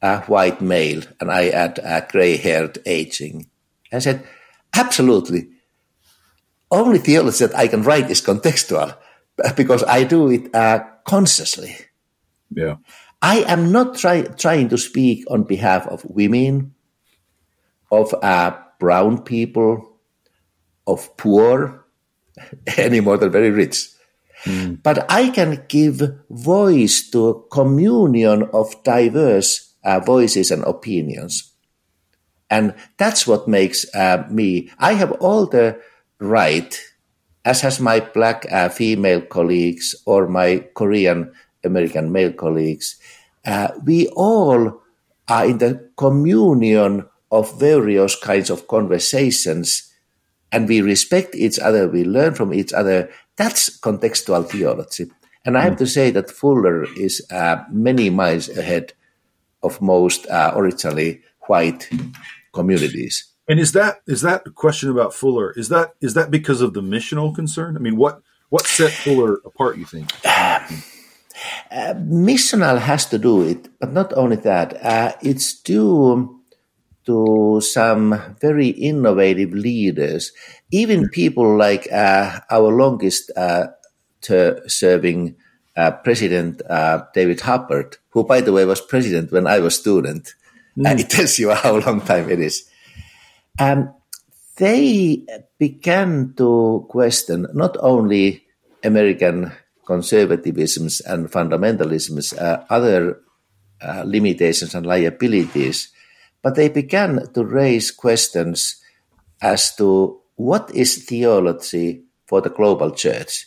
S4: uh, white male, and I add uh, gray haired aging. I said, absolutely only theology that I can write is contextual because I do it uh, consciously.
S2: Yeah.
S4: I am not try, trying to speak on behalf of women, of uh, brown people, of poor, any more than very rich. Mm. But I can give voice to a communion of diverse uh, voices and opinions. And that's what makes uh, me. I have all the right, as has my black uh, female colleagues or my Korean American male colleagues. Uh, we all are in the communion of various kinds of conversations and we respect each other, we learn from each other. That's contextual theology. And I have to say that Fuller is uh, many miles ahead of most uh, originally white communities.
S2: And is that is that a question about Fuller? Is that is that because of the missional concern? I mean, what what set Fuller apart? You think?
S4: Uh, missional has to do it, but not only that. Uh, it's due to some very innovative leaders, even people like uh, our longest uh, ter- serving uh, president uh, David Hubbard, who, by the way, was president when I was student. Mm. it tells you how long time it is. Um, they began to question not only American conservatisms and fundamentalisms, uh, other uh, limitations and liabilities, but they began to raise questions as to what is theology for the global church.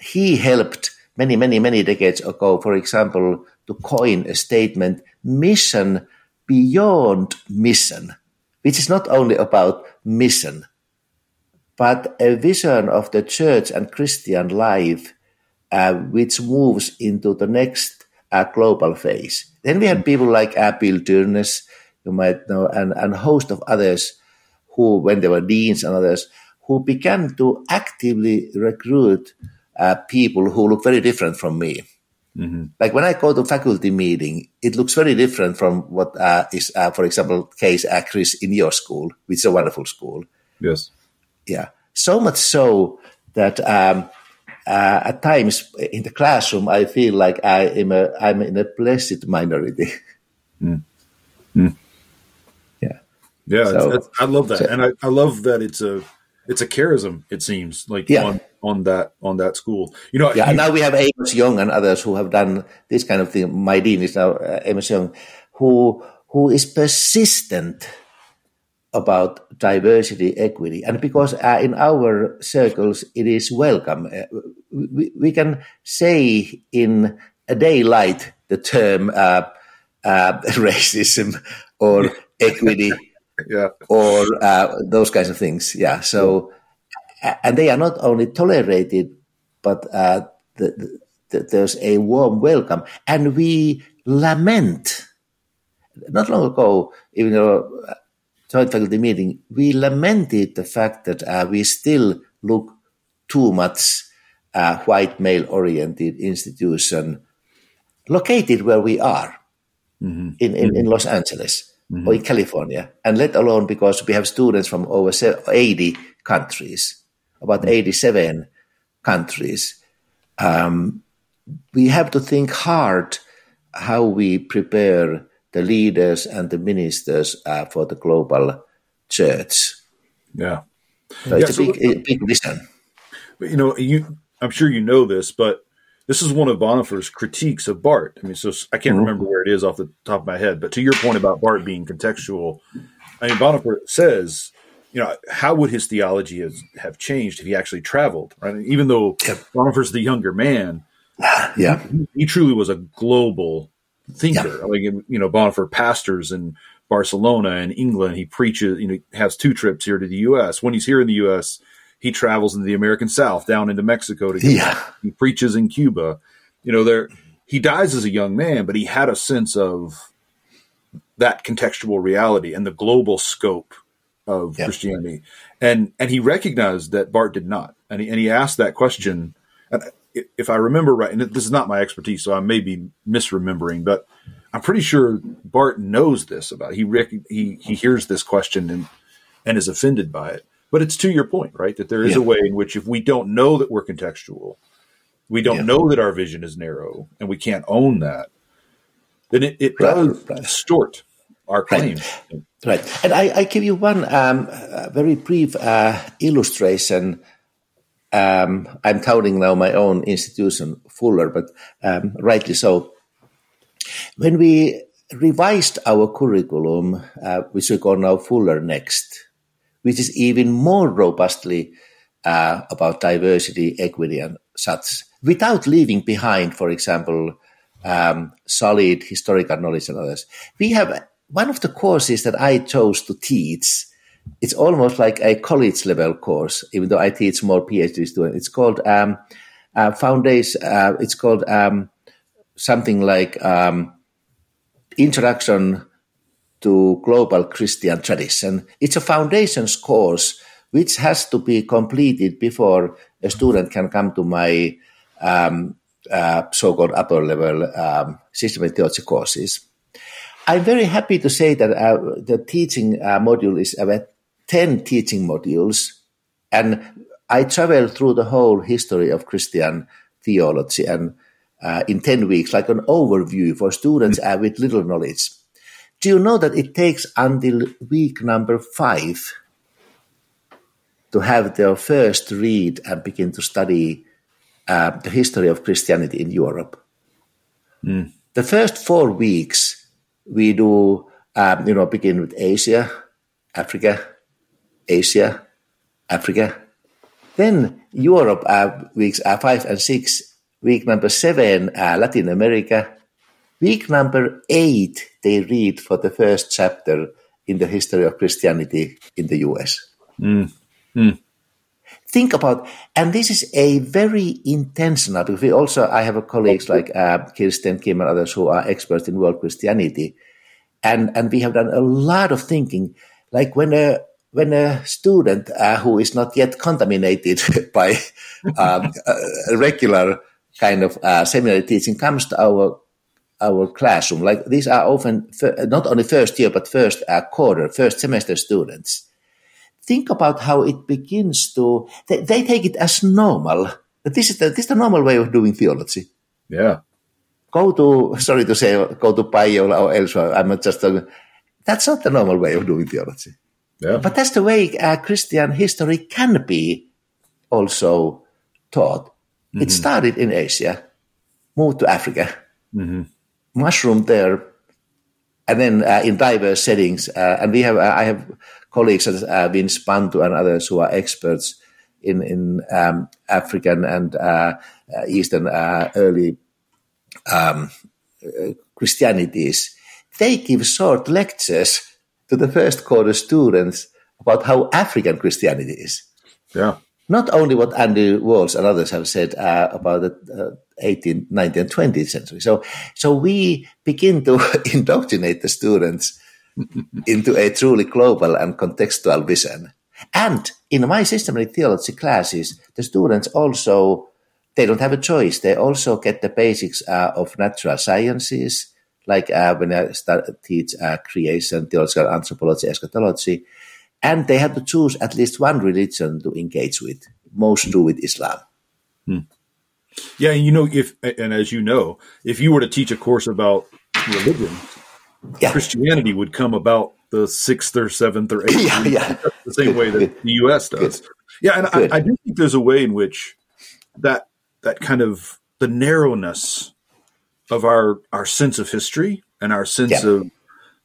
S4: He helped many, many, many decades ago, for example, to coin a statement, mission beyond mission which is not only about mission, but a vision of the church and Christian life, uh, which moves into the next uh, global phase. Then we had mm. people like uh, Bill Dyrness, you might know, and, and a host of others who, when they were deans and others, who began to actively recruit uh, people who look very different from me. Mm-hmm. Like when I go to faculty meeting, it looks very different from what uh, is, uh, for example, case uh, Chris in your school, which is a wonderful school.
S2: Yes.
S4: Yeah. So much so that um, uh, at times in the classroom, I feel like I am a, I'm in a blessed minority. Mm.
S2: Mm. Yeah. Yeah. So, I love that, so, and I, I love that it's a it's a charism. It seems like yeah. on on that on that school. You know,
S4: yeah.
S2: You,
S4: now we have Amos Yong and others who have done this kind of thing. My dean is now uh, Amos Yong, who who is persistent about diversity, equity, and because uh, in our circles it is welcome. Uh, we, we, can say in a daylight the term uh, uh racism or equity,
S2: yeah.
S4: or uh, those kinds of things. Yeah. So, and they are not only tolerated, but uh, the, the, there's a warm welcome, and we lament. Not long ago, even though joint faculty meeting, we lamented the fact that uh, we still look too much uh, white male oriented institution located where we are mm-hmm. in, in, in, Los Angeles mm-hmm. or in California, and let alone because we have students from over 80 countries, about mm-hmm. 87 countries. Um, we have to think hard how we prepare the leaders and the ministers uh, for the global church.
S2: Yeah.
S4: So yeah, it's a big, a big vision.
S2: You know, you, I'm sure you know this, but this is one of Bonhoeffer's critiques of Barth. I mean, so I can't mm-hmm. remember where it is off the top of my head, but to your point about Barth being contextual, I mean, Bonhoeffer says, you know, how would his theology has, have changed if he actually traveled? Right? Even though yep. Bonhoeffer's the younger man,
S4: yeah,
S2: he, he truly was a global thinker. Yeah. Like you know, Bonhoeffer pastors in Barcelona and England. He preaches. You know, has two trips here to the U.S. When he's here in the U.S., he travels into the American South, down into Mexico to.
S4: Yeah.
S2: He preaches in Cuba. You know, there he dies as a young man, but he had a sense of that contextual reality and the global scope of yeah. Christianity, and and he recognized that Barth did not, and he and he asked that question. And if I remember right, and this is not my expertise, so I may be misremembering, but I'm pretty sure Barth knows this about it. he rec- he he hears this question and and is offended by it. But it's to your point, right? That there is yeah. a way in which if we don't know that we're contextual, we don't yeah. know that our vision is narrow, and we can't own that, then it, it right, does right. distort our claims.
S4: Right. Right. And I, I give you one um, very brief uh, illustration um, I'm touting now my own institution, Fuller, but um, rightly so. When we revised our curriculum, uh, which we call now Fuller Next, which is even more robustly uh, about diversity, equity, and such, without leaving behind, for example, um, solid historical knowledge and others. We have one of the courses that I chose to teach it's almost like a college level course, even though I teach more PhD students. It's called um, uh, Foundation. Uh, it's called um, something like um, Introduction to Global Christian Tradition. It's a foundations course which has to be completed before a student can come to my um, uh, so-called upper level um, systematic theology courses. I'm very happy to say that uh, the teaching uh, module is about 10 teaching modules. And I travel through the whole history of Christian theology and uh, in 10 weeks, like an overview for students uh, with little knowledge. Do you know that it takes until week number five to have their first read and begin to study uh, the history of Christianity in Europe? Mm. The first four weeks, we do, um, you know, begin with Asia, Africa, Asia, Africa. Then Europe uh, weeks uh, five and six. Week number seven, uh, Latin America. Week number eight, they read for the first chapter in the history of Christianity in the US.
S2: Mm. Mm.
S4: Think about, and this is a very intentional, because we also, I have colleagues like uh, Kirsteen, Kim, and others who are experts in world Christianity. And, and we have done a lot of thinking. Like when a when a student uh, who is not yet contaminated by um, regular kind of uh, seminary teaching comes to our our classroom, like these are often not only first year but first uh, quarter, first semester students. Think about how it begins to. They, they take it as normal. This is the this is the normal way of doing theology.
S2: Yeah.
S4: Go to sorry to say go to Biola or elsewhere. I'm not just. Uh, that's not the normal way of doing theology.
S2: Yeah.
S4: But that's the way uh, Christian history can be also taught. Mm-hmm. It started in Asia, moved to Africa,
S2: mm-hmm.
S4: mushroomed there, and then uh, in diverse settings. Uh, and we have, uh, I have colleagues as uh, Vince Bantu and others who are experts in in um, African and uh, uh, Eastern early um, Christianities. They give short lectures to the first quarter students about how African Christianity is.
S2: Yeah.
S4: Not only what Andy Walls and others have said uh, about the uh, 18th, 19th, and 20th century. So, so we begin to indoctrinate the students into a truly global and contextual vision. And in my systematic theology classes, the students also they don't have a choice. They also get the basics uh, of natural sciences, like uh, when I start teach uh, creation, theological anthropology, eschatology, and they have to choose at least one religion to engage with. Most do with Islam.
S2: Hmm. Yeah, you know, if and as you know, if you were to teach a course about religion, yeah. Christianity would come about the sixth or seventh or eighth,
S4: yeah, yeah.
S2: the same way that the U.S. does.
S4: Good.
S2: Yeah, and I, I do think there's a way in which that that kind of the narrowness of our our sense of history and our sense
S4: Yeah.
S2: of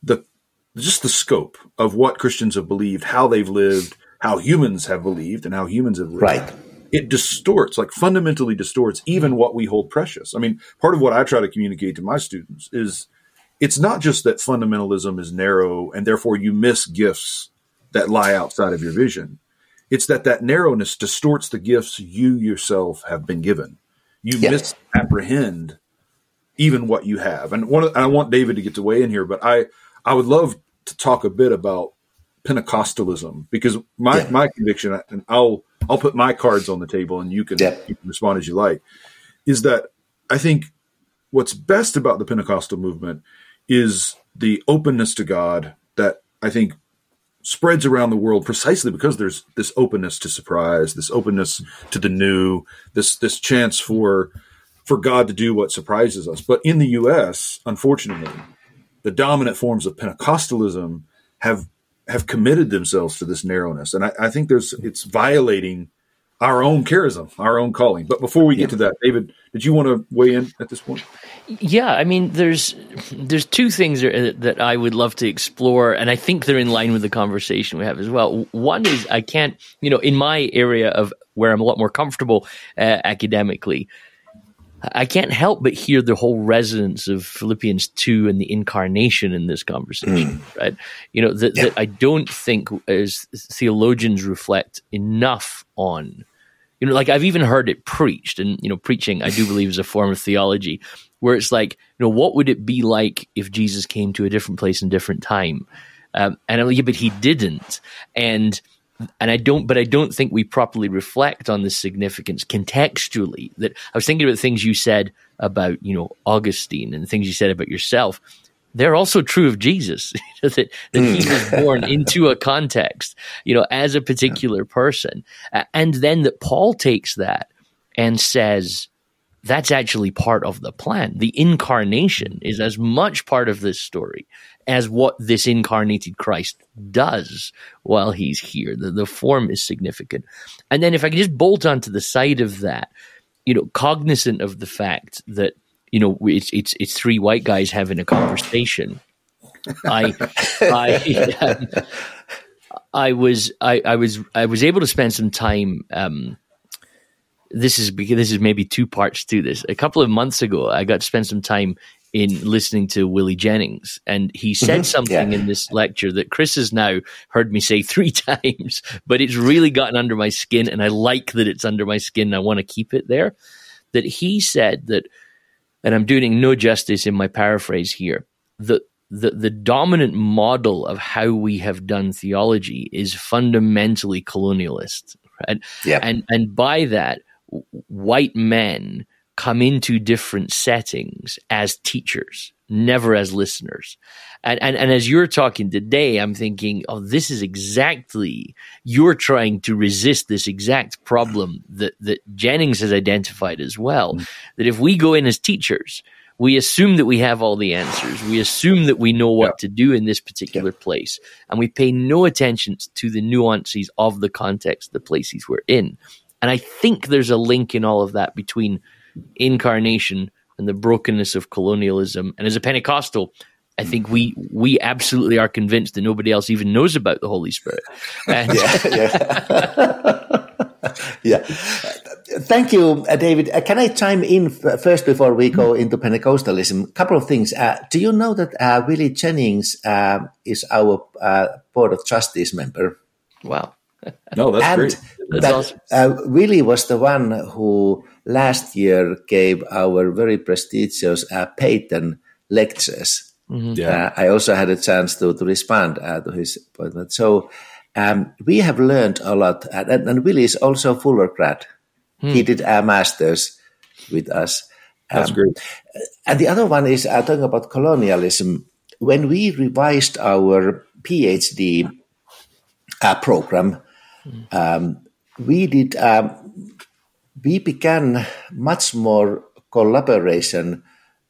S2: the just the scope of what Christians have believed, how they've lived, how humans have believed, and how humans have lived.
S4: Right.
S2: It distorts, like fundamentally distorts, even what we hold precious. I mean, part of what I try to communicate to my students is it's not just that fundamentalism is narrow and therefore you miss gifts that lie outside of your vision. It's that that narrowness distorts the gifts you yourself have been given. You
S4: Yeah.
S2: misapprehend even what you have. And one, of, I want David to get to weigh in here, but I, I would love to talk a bit about Pentecostalism because my,
S4: Yeah.
S2: my conviction, and I'll, I'll put my cards on the table and you can,
S4: Yeah.
S2: you can respond as you like, is that I think what's best about the Pentecostal movement is the openness to God that I think spreads around the world precisely because there's this openness to surprise, this openness to the new, this this chance for for God to do what surprises us. But in the US, unfortunately, the dominant forms of Pentecostalism have have committed themselves to this narrowness. And I, I think there's it's violating our own charism, our own calling. But before we get to that, David, did you want to weigh in at this point?
S3: Yeah, I mean, there's there's two things that that I would love to explore, and I think they're in line with the conversation we have as well. One is I can't, you know, in my area of where I'm a lot more comfortable uh, academically, I can't help but hear the whole resonance of Philippians two and the incarnation in this conversation, right? You know that, that I don't think as theologians reflect enough on you know, like I've even heard it preached, and you know, preaching I do believe is a form of theology, where it's like, you know, what would it be like if Jesus came to a different place and different time? Um, and I'm like, yeah, but he didn't, and and I don't, but I don't think we properly reflect on the significance contextually. That I was thinking about things you said about, you know, Augustine and things you said about yourself they're also true of Jesus that, that he mm. was born into a context, you know, as a particular person. And then that Paul takes that and says, that's actually part of the plan. The incarnation is as much part of this story as what this incarnated Christ does while he's here. The, the form is significant. And then if I can just bolt onto the side of that, you know, cognizant of the fact that you know it's it's it's three white guys having a conversation. I I um, I was I, I was I was able to spend some time. Um, this is because this is maybe two parts to this. A couple of months ago, I got to spend some time in listening to Willie Jennings, and he said something
S4: yeah.
S3: in this lecture that Chris has now heard me say three times, but it's really gotten under my skin, and I like that it's under my skin. I want to keep it there. That he said that, and I'm doing no justice in my paraphrase here. That the the dominant model of how we have done theology is fundamentally colonialist, right?
S4: Yeah.
S3: And and by that, white men come into different settings as teachers, never as listeners. And, and and as you're talking today, I'm thinking, oh, this is exactly you're trying to resist this exact problem that that Jennings has identified as well. Mm. That if we go in as teachers, we assume that we have all the answers. We assume that we know what to do in this particular place, and we pay no attention to the nuances of the context, the places we're in. And I think there's a link in all of that between incarnation and the brokenness of colonialism. And as a Pentecostal, I think we we absolutely are convinced that nobody else even knows about the Holy Spirit. And
S4: yeah, yeah. yeah. Thank you, uh, David. Uh, can I chime in f- first before we go into Pentecostalism? A couple of things. Uh, do you know that uh, Willie Jennings uh, is our uh, Board of Trustees member?
S3: wow.
S2: No, that's
S4: and
S2: great.
S3: That's
S4: that,
S3: awesome.
S4: uh, Willie was the one who last year gave our very prestigious uh, Payton lectures.
S2: Yeah.
S4: Uh, I also had a chance to, to respond uh, to his appointment. So um, we have learned a lot. And, and Willie is also Fuller grad. He did a master's with us.
S2: That's
S4: Um,
S2: great.
S4: and the other one is uh, talking about colonialism. When we revised our PhD uh, program, um, we did um, we began much more collaboration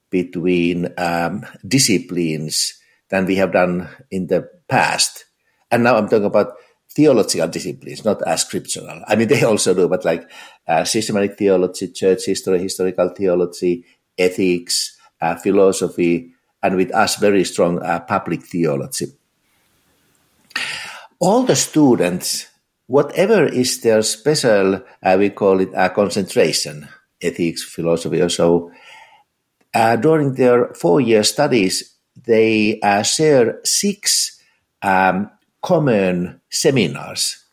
S4: between um, disciplines than we have done in the past. And now I'm talking about theological disciplines, not as scriptural. I mean, they also do, but like uh, systematic theology, church history, historical theology, ethics, uh, philosophy, and with us, very strong uh, public theology. All the students, whatever is their special, uh, we call it a concentration, ethics, philosophy, or so, uh, during their four year studies, they uh, share six um, common seminars.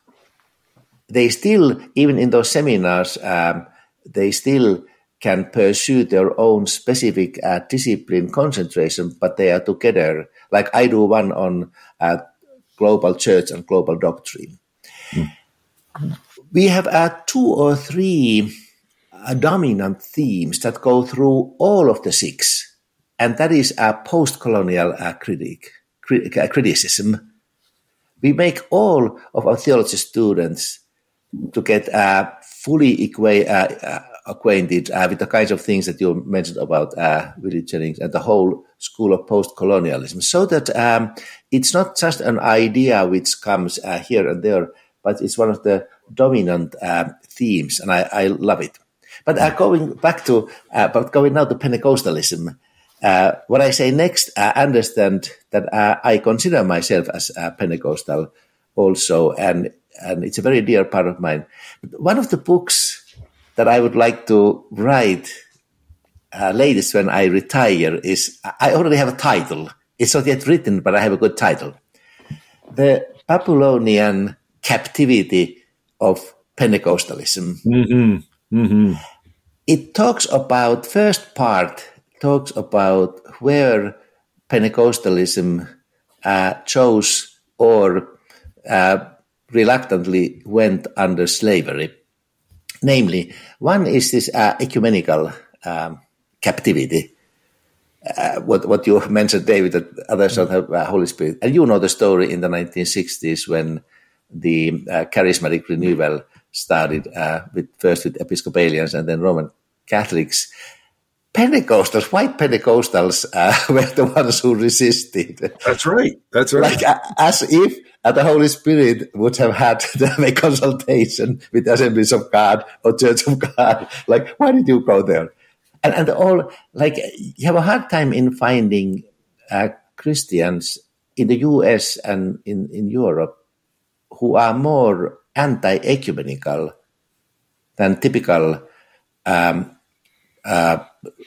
S4: They still, even in those seminars, um, they still can pursue their own specific uh, discipline concentration, but they are together. Like I do one on uh, global church and global doctrine. We have uh, two or three uh, dominant themes that go through all of the six, and that is a post-colonial uh, critic, crit- uh, criticism. We make all of our theology students to get uh, fully equa- uh, uh, acquainted uh, with the kinds of things that you mentioned about uh, Willie Jennings and the whole school of post-colonialism, so that um, it's not just an idea which comes uh, here and there, but it's one of the dominant uh, themes, and I, I love it. But uh, going back to, uh, but going now to Pentecostalism, uh, what I say next, I understand that uh, I consider myself as Pentecostal also, and and it's a very dear part of mine. But one of the books that I would like to write uh, latest when I retire is I already have a title. It's not yet written, but I have a good title. The Babylonian Captivity of Pentecostalism. It talks about first part talks about where Pentecostalism uh, chose or uh, reluctantly went under slavery. Namely, one is this uh, ecumenical um, captivity. Uh, what what you mentioned, David, that others don't have uh, Holy Spirit, and you know the story in the 1960s when the uh, charismatic renewal started uh, with first with Episcopalians and then Roman Catholics. Pentecostals, white Pentecostals, uh, were the ones who resisted
S2: That's right. That's right.
S4: like uh, as if uh, the Holy Spirit would have had to have a consultation with the Assemblies of God or Church of God. Like, why did you go there? And and all like you have a hard time in finding uh, Christians in the U.S. and in in Europe who are more anti-ecumenical than typical um, uh,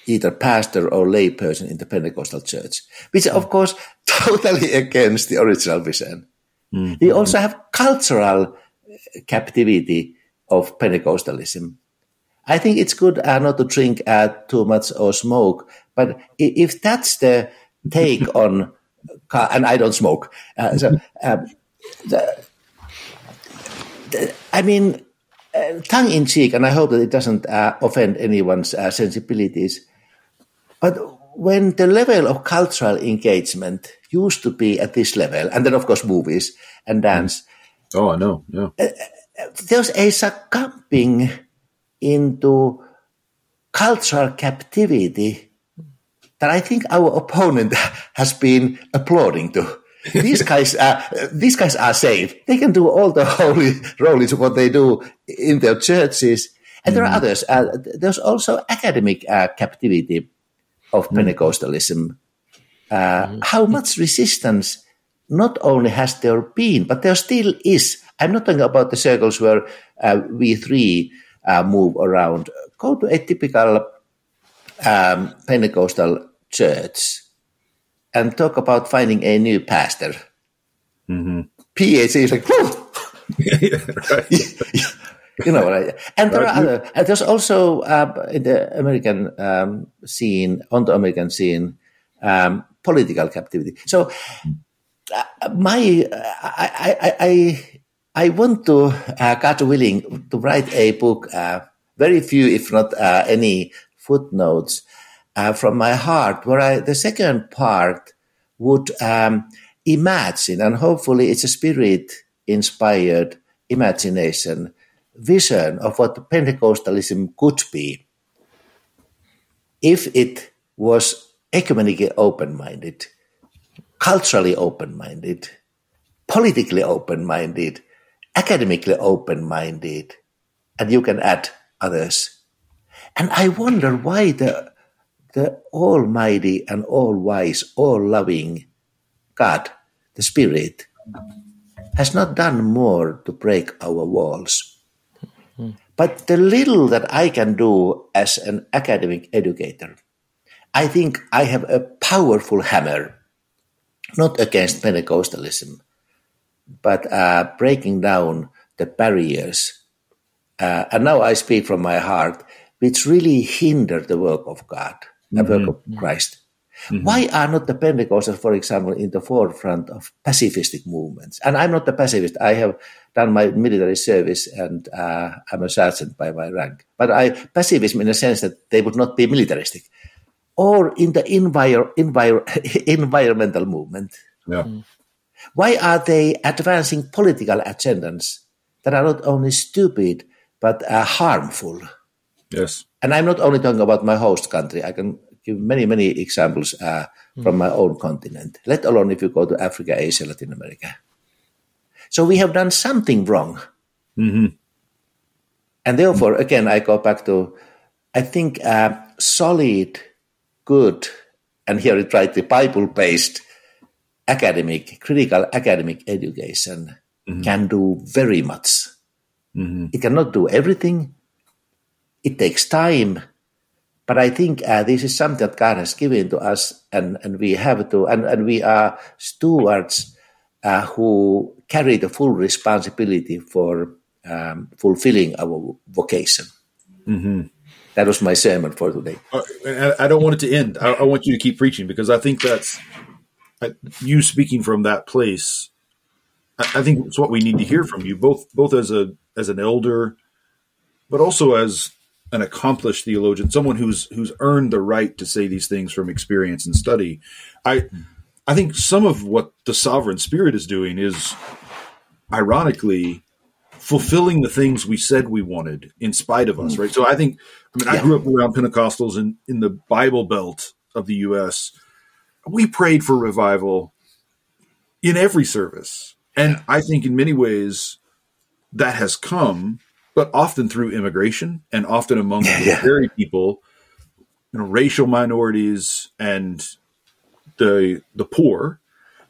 S4: either pastor or lay person in the Pentecostal church, which is, of course, totally against the original vision. We also have cultural captivity of Pentecostalism. I think it's good uh, not to drink uh, too much or smoke, but if that's the take on, and I don't smoke, uh, so um, the, I mean, uh, tongue in cheek, and I hope that it doesn't uh, offend anyone's uh, sensibilities. But when the level of cultural engagement used to be at this level, and then of course movies and dance,
S2: oh, I know. Yeah.
S4: there's a succumbing into cultural captivity that I think our opponent has been applauding to. These guys, are, these guys are safe. They can do all the holy rolies what they do in their churches, and there are others. Uh, there's also academic uh, captivity of Pentecostalism. uh, how much resistance not only has there been, but there still is. I'm not talking about the circles where uh, we three uh, move around. Go to a typical um, Pentecostal church and talk about finding a new pastor. Mm-hmm. PAC is like, right. you know, right? and there right. are other. And there's also uh, in the American um, scene, on the American scene, um, political captivity. So, uh, my, uh, I, I, I, I want to, uh, God willing, to write a book. Uh, very few, if not uh, any, footnotes uh, from my heart, where I, the second part would um, imagine, and hopefully it's a spirit inspired imagination, vision of what Pentecostalism could be if it was ecumenically open minded, culturally open minded, politically open minded, academically open minded, and you can add others. And I wonder why the, the Almighty and All Wise, All Loving God, the Spirit, has not done more to break our walls. But the little that I can do as an academic educator, I think I have a powerful hammer, not against Pentecostalism, but uh, breaking down the barriers. Uh, and now I speak from my heart which really hinder the work of God, the work of mm-hmm. Christ. Mm-hmm. Why are not the Pentecostals, for example, in the forefront of pacifistic movements? And I'm not a pacifist. I have done my military service and uh, I'm a sergeant by my rank. But I pacifism in the sense that they would not be militaristic. Or in the envir- envir- environmental movement.
S2: Yeah. Mm.
S4: Why are they advancing political agendas that are not only stupid but uh, harmful?
S2: Yes.
S4: And I'm not only talking about my host country. I can give many, many examples uh, mm. from my own continent, let alone if you go to Africa, Asia, Latin America. So we have done something wrong.
S2: Mm-hmm.
S4: And therefore, again, I go back to, I think, uh, solid, good, and here it right, the Bible based academic, critical academic education mm-hmm. can do very much. Mm-hmm. It cannot do everything, it takes time, but I think uh, this is something that God has given to us, and, and we have to, and, and we are stewards uh, who carry the full responsibility for um, fulfilling our vocation.
S2: Mm-hmm.
S4: That was my sermon for today.
S2: Uh, I don't want it to end. I, I, want you to keep preaching because I think that's you speaking from that place. I, I think it's what we need to hear from you, both both as a as an elder, but also as an accomplished theologian, someone who's who's earned the right to say these things from experience and study. I I think some of what the sovereign spirit is doing is ironically fulfilling the things we said we wanted in spite of us, right? So I think I mean yeah. I grew up around Pentecostals in, in the Bible belt of the US. We prayed for revival in every service. And I think in many ways that has come but often through immigration and often among yeah. very people, you know, racial minorities and the the poor,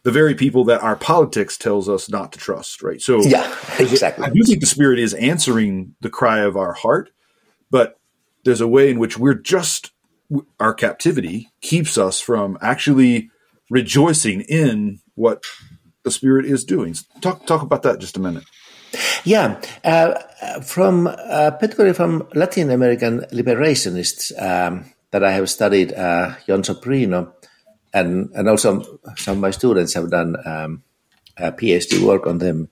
S2: the very people that our politics tells us not to trust, right? So
S4: yeah, exactly.
S2: I do think the spirit is answering the cry of our heart, but there's a way in which we're just our captivity keeps us from actually rejoicing in what the spirit is doing. Talk talk about that just a minute.
S4: Yeah, uh, from uh, particularly from Latin American liberationists um, that I have studied, uh, Jon Sobrino, and and also some of my students have done um, PhD work on them.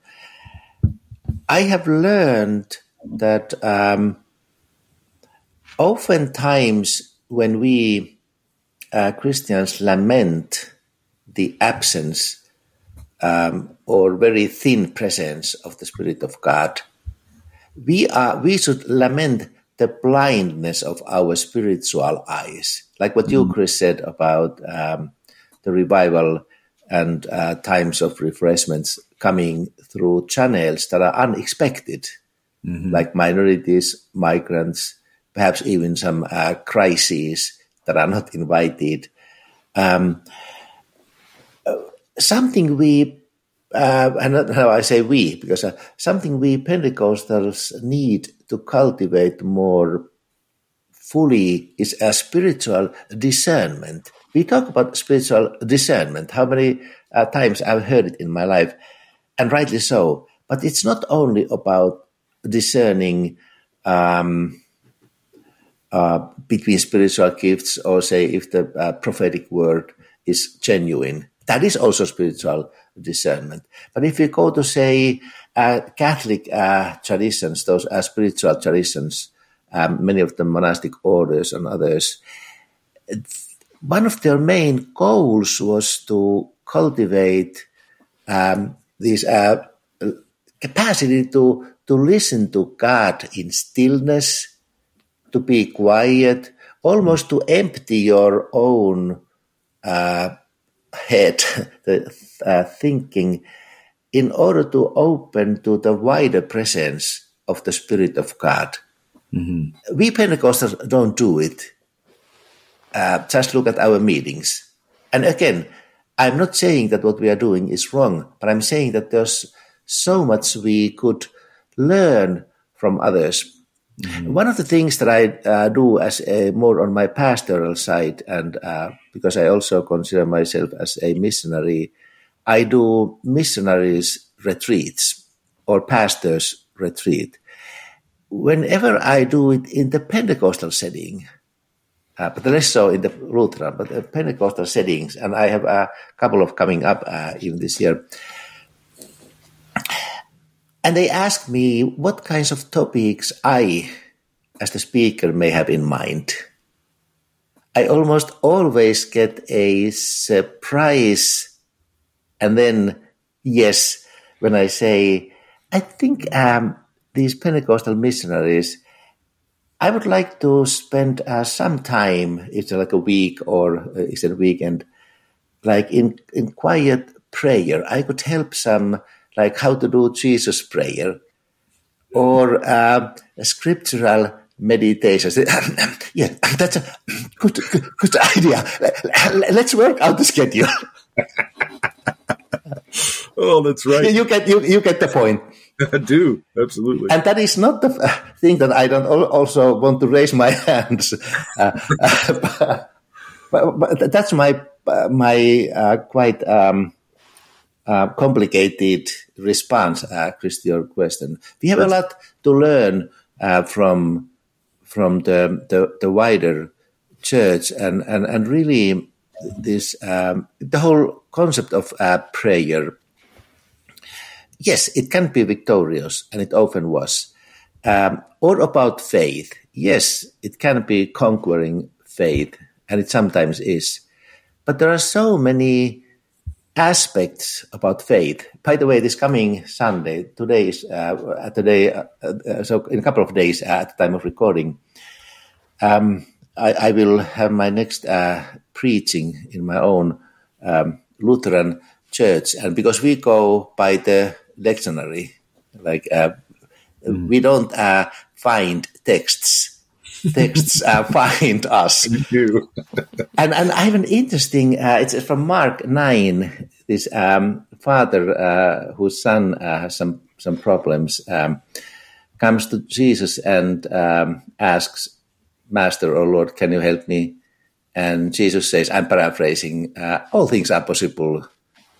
S4: I have learned that um, oftentimes when we uh, Christians lament the absence um, or very thin presence of the Spirit of God, we are we should lament the blindness of our spiritual eyes, like what you, mm. Chris, said about um, the revival and uh, times of refreshments coming through channels that are unexpected, mm-hmm. like minorities, migrants, perhaps even some uh, crises that are not invited. Um, something we, uh, and now I say we, because uh, something we Pentecostals need to cultivate more fully is a spiritual discernment. We talk about spiritual discernment. How many uh, times I've heard it in my life, and rightly so. But it's not only about discerning um, uh, between spiritual gifts, or say if the uh, prophetic word is genuine. That is also spiritual discernment. But if you go to say uh, Catholic uh, traditions, those are spiritual traditions, um, many of the monastic orders and others, one of their main goals was to cultivate um, this uh, capacity to to listen to God in stillness, to be quiet, almost to empty your own uh, head, the uh, thinking, in order to open to the wider presence of the Spirit of God. Mm-hmm. We Pentecostals don't do it. Uh, just look at our meetings. And again, I'm not saying that what we are doing is wrong, but I'm saying that there's so much we could learn from others. Mm-hmm. One of the things that I uh, do as a more on my pastoral side, and uh, because I also consider myself as a missionary, I do missionaries retreats or pastors retreat. Whenever I do it in the Pentecostal setting, uh, but less so in the Lutheran, but the Pentecostal settings, and I have a couple of coming up uh, even this year. And they ask me what kinds of topics I, as the speaker, may have in mind. I almost always get a surprise and then yes when I say, I think um, these Pentecostal missionaries, I would like to spend uh, some time, it's like a week or uh, it's a weekend, like in, in quiet prayer. I could help some like how to do Jesus prayer or uh, scriptural meditation. yeah, that's a good, good, idea. Let's work out the schedule.
S2: oh, that's right.
S4: You get you, you get the point.
S2: I do absolutely,
S4: and that is not the thing that I don't also want to raise my hands. Uh, uh, but, but, that's my my uh, quite um, uh, complicated response, uh, Chris, to your question. We have a lot to learn uh, from from the, the, the wider church and and and really this um, the whole concept of uh, prayer. Yes, it can be victorious, and it often was. Um, or about faith. Yes, it can be conquering faith, and it sometimes is. But there are so many aspects about faith. By the way, this coming Sunday, today is uh, today, uh, uh, so in a couple of days at the time of recording, um, I, I, will have my next uh, preaching in my own um, Lutheran church, and because we go by the lectionary, like uh, mm. we don't uh, find texts texts uh, find us. and and I have an interesting. Uh, it's from Mark nine. This um, father uh, whose son uh, has some some problems um, comes to Jesus and um, asks, "Master or Lord, can you help me?" And Jesus says, "I'm paraphrasing. Uh, all things are possible.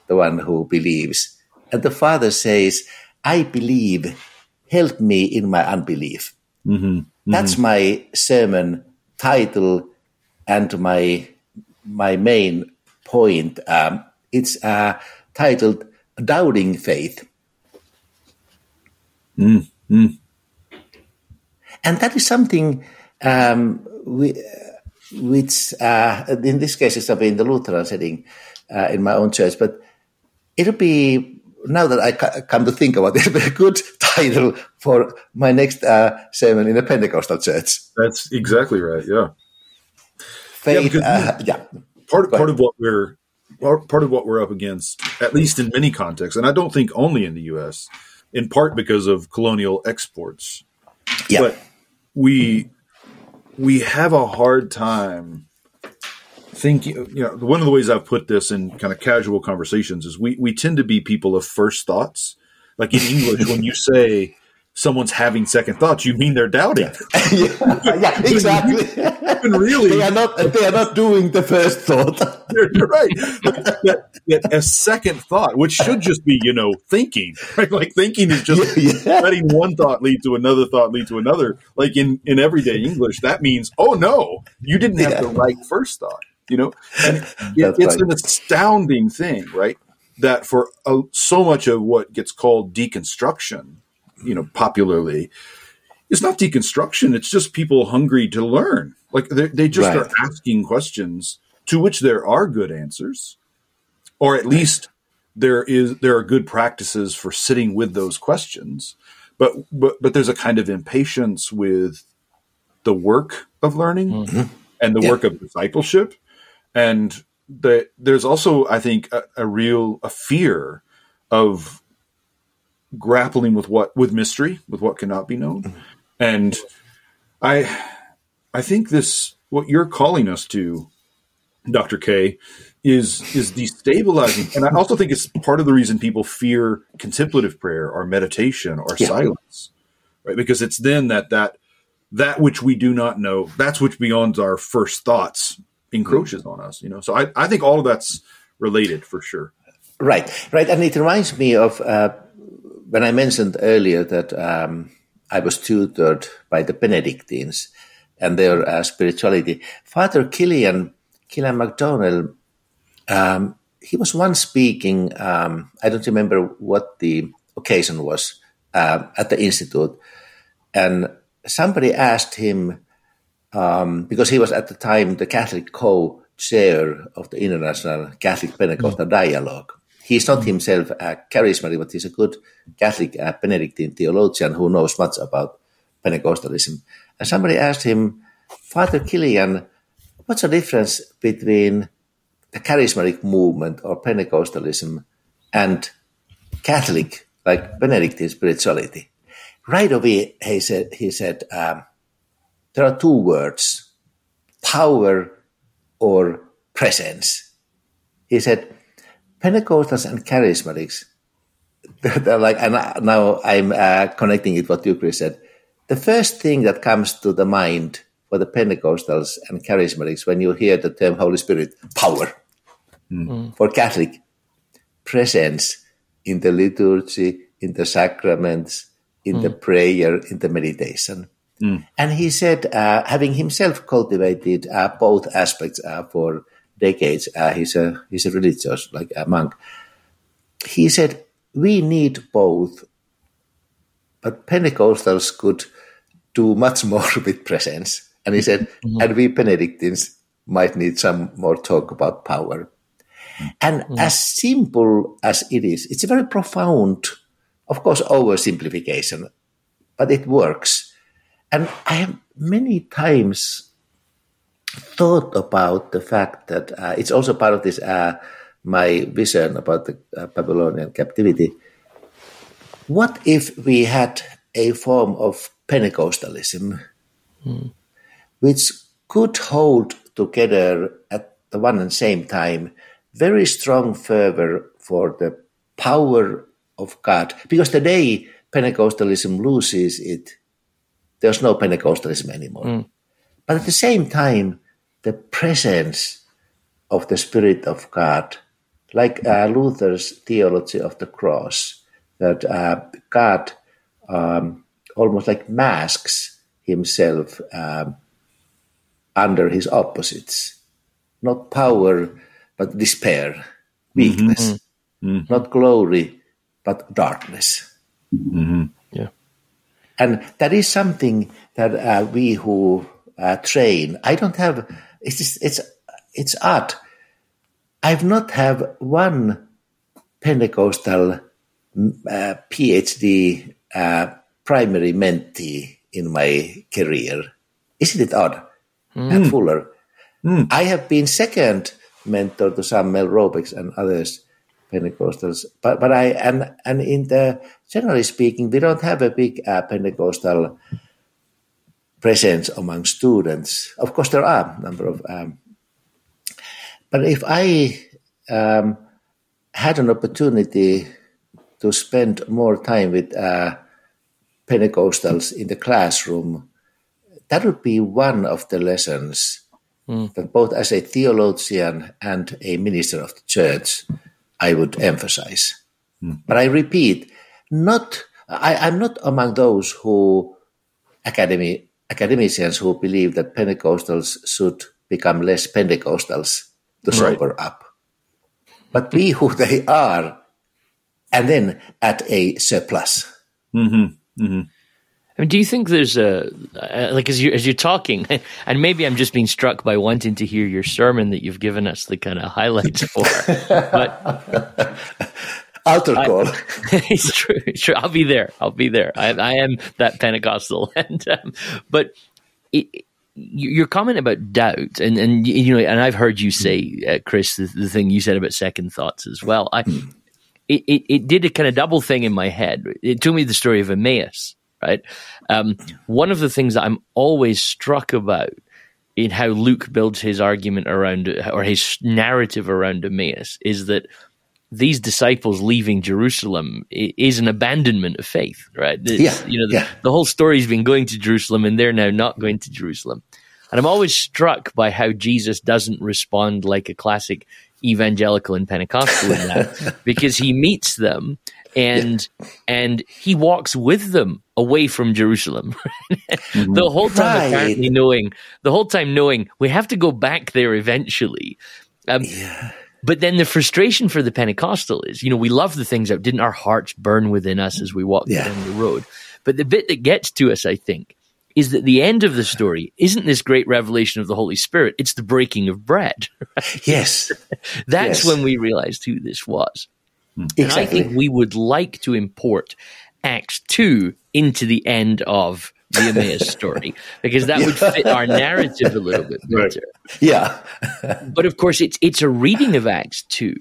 S4: The one who believes." And the father says, "I believe. Help me in my unbelief." Mm-hmm. That's mm-hmm. my sermon title and my my main point. Um, it's uh, titled "Doubting Faith," mm, mm. and that is something um, we, which, uh, in this case, is in the Lutheran setting uh, in my own church, but it'll be now that I come to think about it, it'd be a good title for my next uh, sermon in a Pentecostal church.
S2: That's exactly right. Yeah.
S4: Faith. Yeah. Uh, yeah.
S2: Part part of what we're part of what we're up against, at least in many contexts, and I don't think only in the U.S. In part because of colonial exports.
S4: Yeah. But
S2: we we have a hard time thinking. you know one of the ways I've put this in kind of casual conversations is we we tend to be people of first thoughts. Like in English, when you say someone's having second thoughts, you mean they're doubting.
S4: yeah, yeah, exactly.
S2: And really,
S4: they are not. They are not doing the first thought.
S2: you're right. That, that a second thought, which should just be you know thinking, right? Like thinking is just
S4: Yeah.
S2: letting one thought lead to another thought lead to another. Like in in everyday English, that means oh no, you didn't have the right first thought. You know, and it, it's
S4: right.
S2: an astounding thing, right? That for uh, so much of what gets called deconstruction, you know, popularly, it's not deconstruction. It's just people hungry to learn. Like they just
S4: Right.
S2: are asking questions to which there are good answers, or at least there is there are good practices for sitting with those questions. But but but there's a kind of impatience with the work of learning and the
S4: Yeah.
S2: work of discipleship, and the, there's also I think a, a real a fear of grappling with what with mystery with what cannot be known. Mm-hmm. And i i think this what you're calling us to dr k is is destabilizing. And i also think it's part of the reason people fear contemplative prayer or meditation or
S4: Yeah.
S2: silence right? Because it's then that that that which we do not know that's which beyond our first thoughts encroaches on us you know so i i think all of that's related for sure
S4: Right, right, and it reminds me of uh, when I mentioned earlier that um, I was tutored by the Benedictines and their uh, spirituality. Father Kilian, Kilian McDonnell, um, he was once speaking. Um, I don't remember what the occasion was uh, at the institute, and somebody asked him um, because he was at the time the Catholic co-chair of the International Catholic Pentecostal Dialogue. He's not himself a charismatic, but he's a good Catholic uh, Benedictine theologian who knows much about Pentecostalism. And somebody asked him, Father Kilian, what's the difference between the charismatic movement or Pentecostalism and Catholic, like Benedictine spirituality? Right away, he said, he said um, there are two words power or presence. He said, Pentecostals and charismatics, they're like, and now I'm uh, connecting it what you, Chris, said. The first thing that comes to the mind for the Pentecostals and charismatics when you hear the term Holy Spirit, power. Hmm. Hmm. For Catholic, presence in the liturgy, in the sacraments, in the hmm. prayer, in the meditation. And he said, uh, having himself cultivated uh, both aspects uh, for decades, uh, he's a he's a religious like a monk. He said, we need both, but Pentecostals could do much more with presence. And he said, and we Benedictines might need some more talk about power. And as simple as it is, it's a very profound, of course, oversimplification, but it works. And I have many times thought about the fact that uh, it's also part of this uh, my vision about the uh, Babylonian captivity. What if we had a form of Pentecostalism which could hold together at the one and same time very strong fervor for the power of God? Because today Pentecostalism loses it, there's no Pentecostalism anymore. But at the same time, the presence of the Spirit of God, like uh, Luther's theology of the cross, that uh, God um, almost like masks himself um, under his opposites. Not power, but despair, weakness. Not glory, but darkness.
S3: Yeah.
S4: And that is something that uh, we who uh, train, I don't have, it's, just, it's, it's odd. I've not have one Pentecostal mm, uh, PhD uh, primary mentee in my career. Isn't it odd? At Fuller. I have been second mentor to some Mel Robeck's and others Pentecostals, but but I and and in the generally speaking, we don't have a big uh, Pentecostal presence among students. Of course, there are a number of um, but if I um, had an opportunity to spend more time with uh, Pentecostals in the classroom, that would be one of the lessons mm. that both as a theologian and a minister of the church, I would emphasize. Mm. But I repeat, not I, am not among those who academy academicians who believe that Pentecostals should become less Pentecostals to sober right. up, but be who they are, and then at a surplus.
S2: Mm-hmm. Mm-hmm.
S3: I mean, do you think there's a like as you as you're talking, and maybe I'm just being struck by wanting to hear your sermon that you've given us the kind of highlights for, but
S4: altar call. I,
S3: it's true. It's true. I'll be there. I'll be there. I, I am that Pentecostal, and um, but it, your comment about doubt, and and you know, and I've heard you say, uh, Chris, the, the, thing you said about second thoughts as well. I. It, it, it did a kind of double thing in my head. It told me the story of Emmaus, right? Um, one of the things that I'm always struck about in how Luke builds his argument around or his narrative around Emmaus is that these disciples leaving Jerusalem is an abandonment of faith, right? It's,
S4: yeah,
S3: you know, the,
S4: yeah.
S3: the whole story's been going to Jerusalem and they're now not going to Jerusalem. And I'm always struck by how Jesus doesn't respond like a classic evangelical and Pentecostal in that, because he meets them and yeah. and he walks with them away from Jerusalem. mm-hmm. The whole time right. apparently knowing the whole time knowing we have to go back there eventually. Um, yeah. But then the frustration for the Pentecostal is, you know, we love the things that didn't our hearts burn within us as we walked yeah. down the road. But the bit that gets to us, I think, is that the end of the story isn't this great revelation of the Holy Spirit, it's the breaking of bread.
S4: Right? Yes.
S3: That's yes. when we realized who this was.
S4: Exactly. And
S3: I think we would like to import Acts 2 into the end of the Emmaus story because that would fit our narrative a little bit better.
S4: Right. Yeah.
S3: but of course, it's it's a reading of Acts two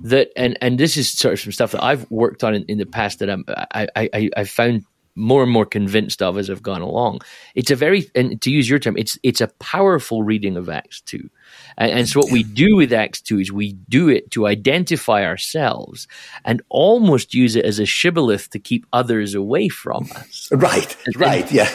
S3: that and and this is sort of some stuff that I've worked on in, in the past that I'm I I I found more and more convinced of as I've gone along. It's a very and to use your term, it's it's a powerful reading of Acts two. And, and, so what we do with Acts 2 is we do it to identify ourselves and almost use it as a shibboleth to keep others away from us.
S4: Right, and, right, yeah.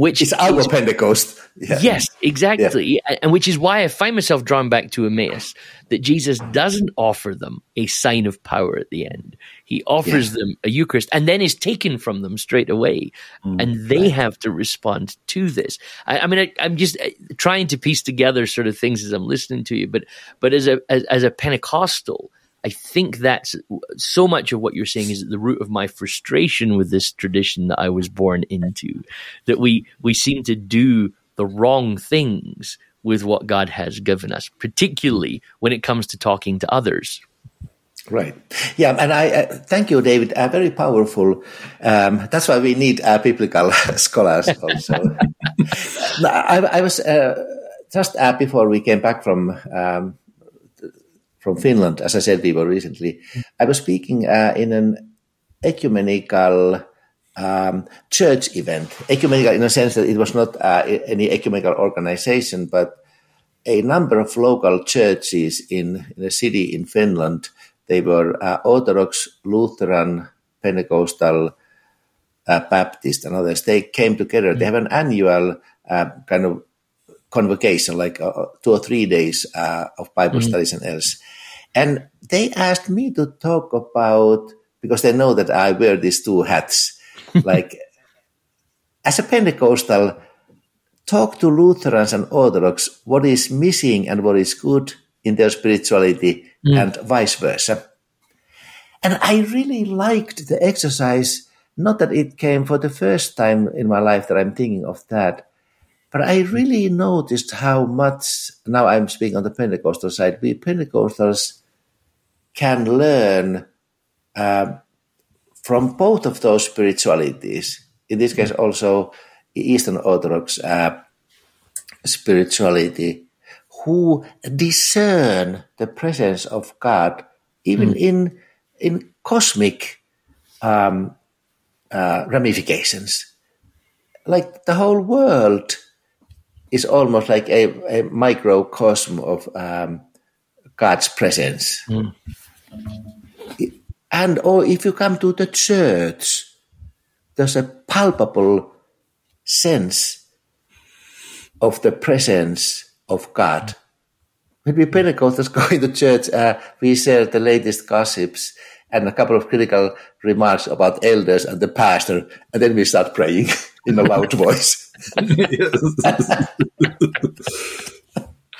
S3: Which
S4: is our Pentecost.
S3: Yeah. Yes, exactly. Yeah. And which is why I find myself drawn back to Emmaus, that Jesus doesn't offer them a sign of power at the end. He offers yeah. them a Eucharist and then is taken from them straight away. Mm, and they right. have to respond to this. I, I mean, I, am just uh, trying to piece together sort of things as I'm listening to you, but, but as a, as, as a Pentecostal, I think that's so much of what you're saying is at the root of my frustration with this tradition that I was born into. That we we seem to do the wrong things with what God has given us, particularly when it comes to talking to others.
S4: Right. Yeah, and I uh, thank you, David. Uh, very powerful. Um, that's why we need uh, biblical scholars also. I, I, was uh, just uh, before we came back from um, from Finland, as I said, were recently. I was speaking uh, in an ecumenical um, church event. Ecumenical in a sense that it was not uh, any ecumenical organization, but a number of local churches in, in a city in Finland. They were uh, Orthodox, Lutheran, Pentecostal, uh, Baptist, and others. They came together. They have an annual uh, kind of convocation, like uh, two or three days uh, of Bible mm-hmm. studies and else. And they asked me to talk about, because they know that I wear these two hats, like as a Pentecostal, talk to Lutherans and Orthodox what is missing and what is good in their spirituality mm. and vice versa. And I really liked the exercise, not that it came for the first time in my life that I'm thinking of that, but I really noticed how much, now I'm speaking on the Pentecostal side, we Pentecostals can learn uh, from both of those spiritualities. In this case, also Eastern Orthodox uh, spirituality, who discern the presence of God even mm. in in cosmic um, uh, ramifications. Like the whole world is almost like a, a microcosm of um, God's presence. Mm. And or if you come to the church, there's a palpable sense of the presence of God. When we Pentecostals go into church, uh, we share the latest gossips and a couple of critical remarks about elders and the pastor, and then we start praying in a loud voice.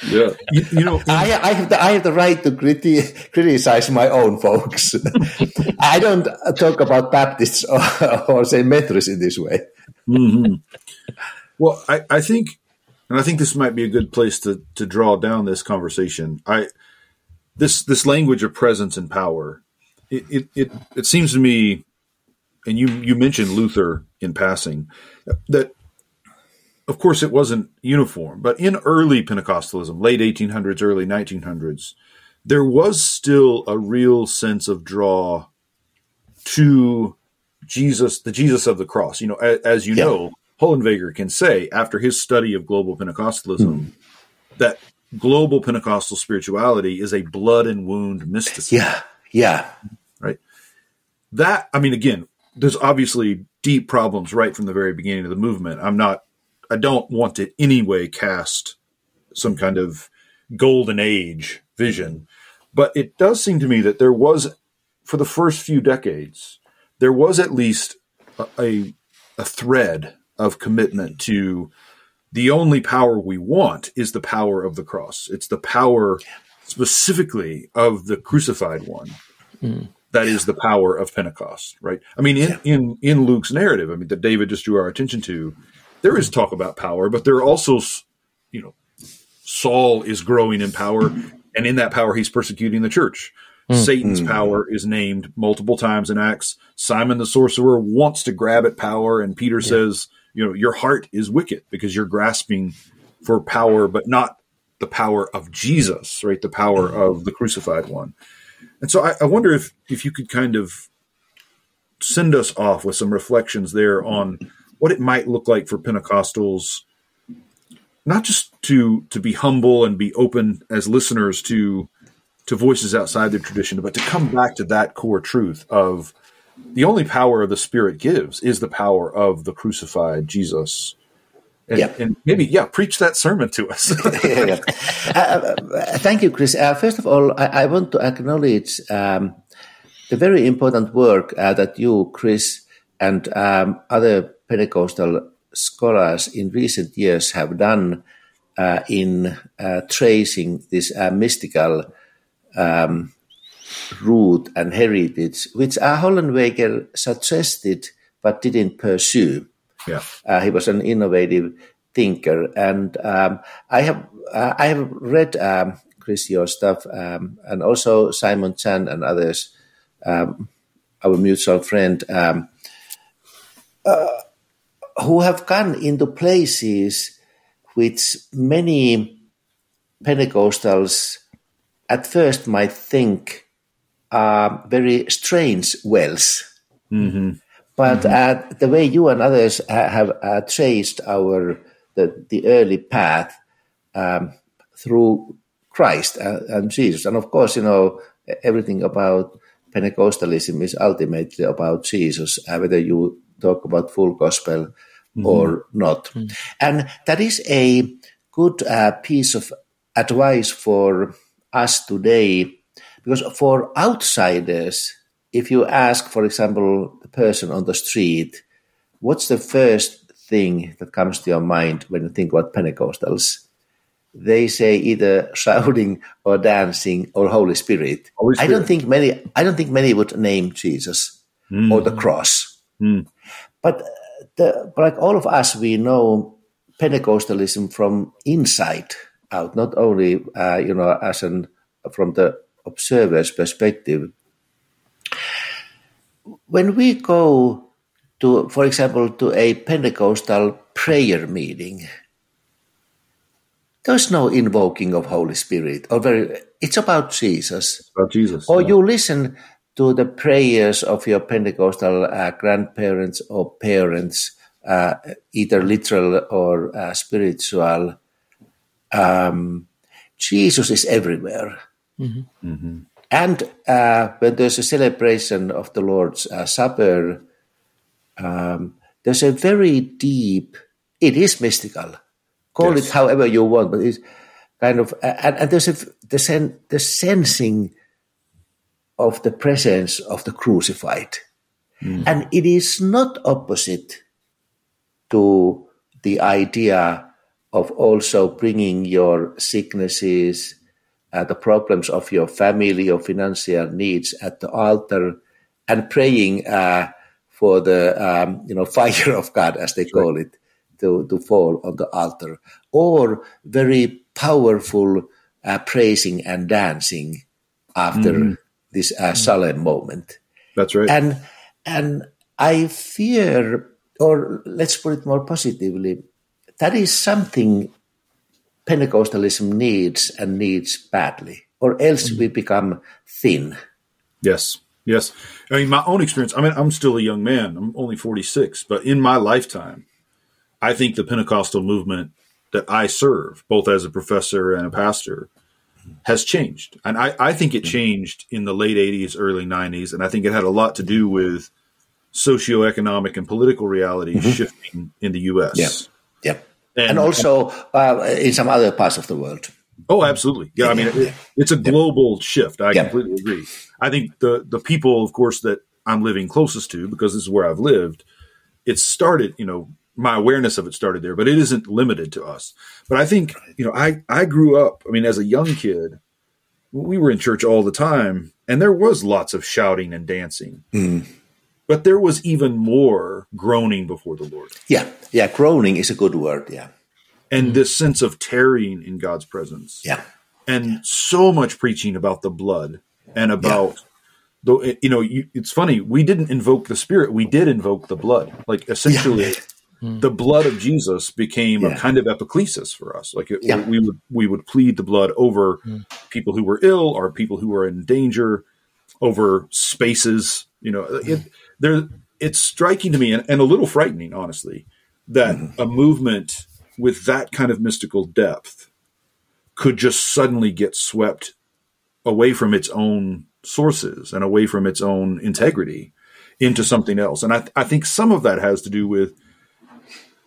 S2: yeah, you, you, know,
S4: I, I, have the I have the right to criti- criticize my own folks. I don't talk about Baptists or, or say Methodists in this way.
S2: Mm-hmm. Well, I, I think, and I think this might be a good place to to draw down this conversation. I this this language of presence and power. It it it, it seems to me, and you you mentioned Luther in passing, that of course, it wasn't uniform, but in early Pentecostalism, late 1800s, early 1900s, there was still a real sense of draw to Jesus, the Jesus of the cross. You know, as, as you yeah. know, Hollenweger can say after his study of global Pentecostalism mm. that global Pentecostal spirituality is a blood and wound mysticism.
S4: Yeah, yeah.
S2: That I mean, again, there's obviously deep problems right from the very beginning of the movement. I'm not I don't want to anyway cast some kind of golden age vision, but it does seem to me that there was, for the first few decades, there was at least a, a, a thread of commitment to the only power we want is the power of the cross. It's the power specifically of the crucified one. Mm. That is the power of Pentecost, right? I mean, in, yeah. in, in Luke's narrative, I mean, that David just drew our attention to, there is talk about power, but there are also, you know, Saul is growing in power, and in that power, he's persecuting the church. Mm. Satan's mm. power is named multiple times in Acts. Simon the sorcerer wants to grab at power, and Peter yeah. says, you know, your heart is wicked because you're grasping for power, but not the power of Jesus, right? The power mm. of the crucified one. And so I, I wonder if if you could kind of send us off with some reflections there on what it might look like for Pentecostals, not just to to be humble and be open as listeners to to voices outside their tradition, but to come back to that core truth of the only power the Spirit gives is the power of the crucified Jesus. And, yeah. and maybe, yeah, preach that sermon to us. yeah,
S4: yeah. Uh, uh, thank you, Chris. Uh, first of all, I, I want to acknowledge um, the very important work uh, that you, Chris, and um, other Pentecostal scholars in recent years have done uh, in uh, tracing this uh, mystical um, root and heritage, which Hollenweger suggested but didn't pursue.
S2: Yeah.
S4: Uh, he was an innovative thinker, and um, I have uh, I have read um, Chris your stuff, um, and also Simon Chan and others, um, our mutual friend. Um, uh, who have gone into places which many Pentecostals at first might think are very strange wells. Mm-hmm. But mm-hmm. Uh, the way you and others have uh, traced our the, the early path um, through Christ and, and Jesus, and of course, you know everything about Pentecostalism is ultimately about Jesus. Uh, whether you talk about full gospel mm-hmm. or not. Mm-hmm. And that is a good uh, piece of advice for us today, because for outsiders, if you ask, for example, the person on the street, what's the first thing that comes to your mind when you think about Pentecostals? They say either shouting or dancing or Holy Spirit. Holy Spirit. I don't think many. I don't think many would name Jesus mm. or the cross. Mm. But the, like all of us, we know Pentecostalism from inside out, not only uh, you know as an from the observer's perspective. When we go to, for example, to a Pentecostal prayer meeting, there's no invoking of Holy Spirit, or very. It's about Jesus.
S2: It's about Jesus.
S4: Or yeah. you listen to the prayers of your Pentecostal uh, grandparents or parents, uh, either literal or uh, spiritual. Um, Jesus is everywhere. Mm-hmm. Mm-hmm. And uh, when there's a celebration of the Lord's uh, Supper, um, there's a very deep, it is mystical. Call yes. it however you want, but it's kind of, and, and there's a, the, sen, the sensing of the presence of the crucified. Mm. And it is not opposite to the idea of also bringing your sicknesses, uh, the problems of your family or financial needs at the altar and praying uh, for the um, you know fire of God, as they call it, to, to fall on the altar, or very powerful uh, praising and dancing after mm. this uh, solemn moment.
S2: That's right.
S4: And and I fear, or let's put it more positively, that is something Pentecostalism needs and needs badly, or else we become thin.
S2: Yes, yes. I mean, my own experience. I mean, I'm still a young man. I'm only 46, but in my lifetime, I think the Pentecostal movement that I serve, both as a professor and a pastor, has changed. And I, I think it changed in the late 80s, early 90s. And I think it had a lot to do with socioeconomic and political realities mm-hmm. shifting in the U.S.
S4: Yeah. Yeah. And, and also uh, in some other parts of the world.
S2: Oh, absolutely. Yeah, I mean, it, it's a global yeah. shift. I yeah. completely agree. I think the the people, of course, that I'm living closest to, because this is where I've lived, it started, you know, my awareness of it started there, but it isn't limited to us. But I think, you know, I, I grew up, I mean, as a young kid, we were in church all the time, and there was lots of shouting and dancing. Mm. But there was even more groaning before the Lord.
S4: Yeah, yeah, groaning is a good word. Yeah.
S2: And mm. this sense of tarrying in God's presence.
S4: Yeah.
S2: And yeah. so much preaching about the blood and about. Yeah though you know you, it's funny we didn't invoke the spirit we did invoke the blood like essentially yeah. Hmm. the blood of Jesus became yeah. a kind of epiclesis for us. Like it, yeah. we would we would plead the blood over mm. people who were ill or people who were in danger, over spaces. You know, mm. it, there it's striking to me and, and, a little frightening, honestly, that mm. a movement with that kind of mystical depth could just suddenly get swept away from its own sources and away from its own integrity into something else. And I, I think some of that has to do with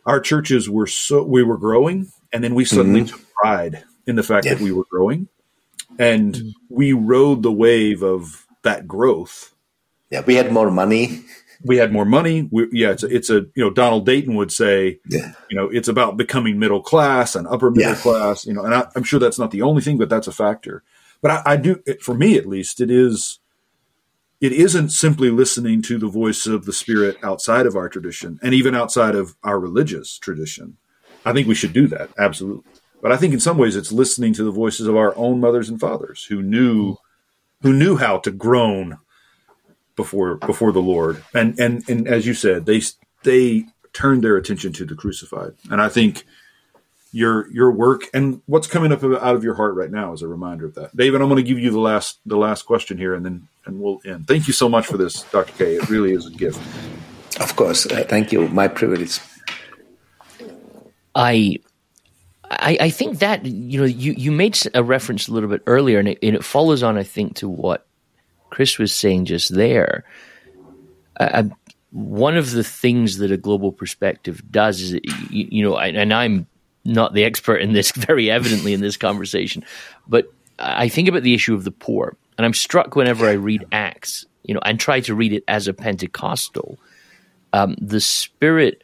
S2: our churches were so we were growing, and then we suddenly mm-hmm. took pride in the fact yeah. that we were growing, and mm-hmm. we rode the wave of that growth.
S4: Yeah, we had more money.
S2: We had more money. We, yeah, it's a, it's a you know Donald Dayton would say, yeah. you know, it's about becoming middle class and upper middle yeah. class. You know, and I, am sure that's not the only thing, but that's a factor. But I, I do, for me at least, it is it isn't simply listening to the voice of the spirit outside of our tradition and even outside of our religious tradition. I think we should do that, absolutely. But I think in some ways it's listening to the voices of our own mothers and fathers who knew who knew how to groan before before the Lord. And and and as you said, they they turned their attention to the crucified. And I think your your work and what's coming up out of your heart right now is a reminder of that. David, I'm going to give you the last the last question here, and then and we'll end. Thank you so much for this, Dr. K. It really is a gift.
S4: Of course, uh, thank you. My privilege.
S3: I. I, I think that you know you, you made a reference a little bit earlier, and it, and it follows on, I think, to what Chris was saying just there. Uh, one of the things that a global perspective does is, it, you, you know, and I'm not the expert in this very evidently in this conversation, but I think about the issue of the poor, and I'm struck whenever I read Acts, you know, and try to read it as a Pentecostal. Um, the Spirit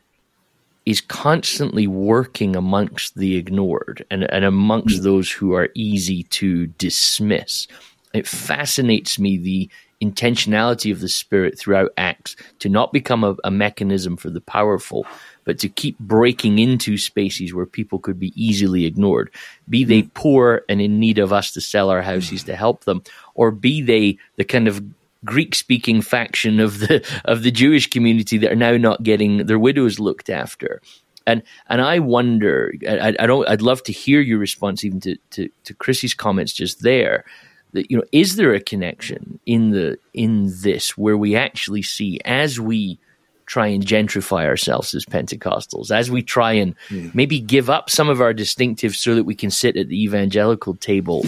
S3: is constantly working amongst the ignored and, and amongst mm. those who are easy to dismiss. It fascinates me the intentionality of the Spirit throughout Acts to not become a, a mechanism for the powerful, but to keep breaking into spaces where people could be easily ignored, be they hmm. poor and in need of us to sell our houses to help them, or be they the kind of Greek speaking faction of the of the Jewish community that are now not getting their widows looked after. And and I wonder, I, I don't, I'd love to hear your response even to, to, to Chris's comments just there. That you know, is there a connection in the in this where we actually see as we try and gentrify ourselves as Pentecostals, as we try and mm. maybe give up some of our distinctives so that we can sit at the evangelical table,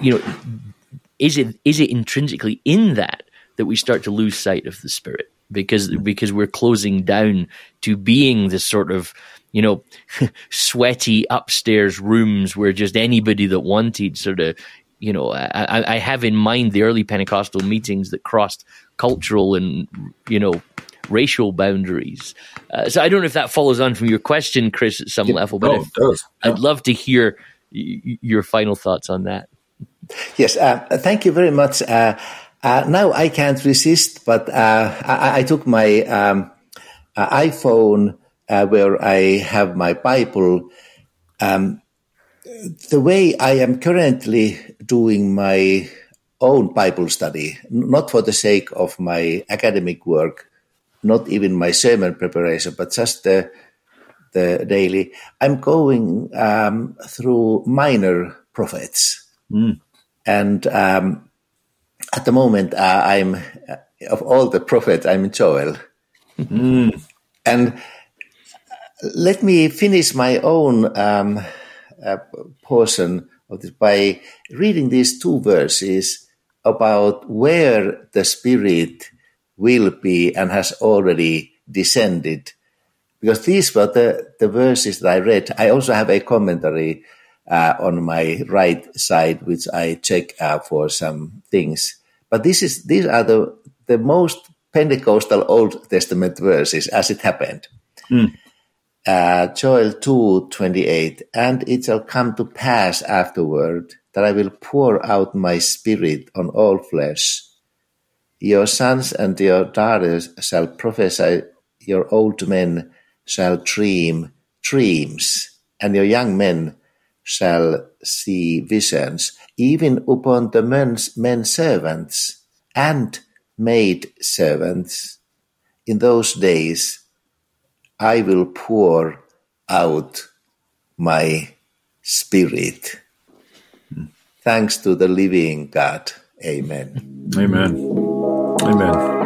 S3: you know, is it is it intrinsically in that that we start to lose sight of the spirit because because we're closing down to being this sort of you know sweaty upstairs rooms where just anybody that wanted sort of you know I, I have in mind the early Pentecostal meetings that crossed cultural and you know racial boundaries. Uh, so I don't know if that follows on from your question, Chris, at some level, but if, I'd love to hear y- your final thoughts on that.
S4: Yes, uh, thank you very much. Uh, uh now I can't resist, but uh, I, I, took my um, uh, iPhone where I have my Bible. Um, the way I am currently doing my own Bible study, not for the sake of my academic work, not even my sermon preparation, but just the the daily. I'm going um, through minor prophets, mm. and um, at the moment uh, I'm uh, of all the prophets, I'm Joel, mm. and let me finish my own um, uh, portion of this by reading these two verses about where the Spirit will be and has already descended. Because these were the, the verses that I read. I also have a commentary uh, on my right side, which I check uh, for some things. But this is these are the the most Pentecostal Old Testament verses as it happened. Mm. Uh, Joel two twenty eight, and it shall come to pass afterward that I will pour out my spirit on all flesh your sons and your daughters shall prophesy, your old men shall dream dreams, and your young men shall see visions, even upon the men's men servants and maid servants. In those days I will pour out my spirit. Thanks to the living God. Amen.
S2: Amen. Amen.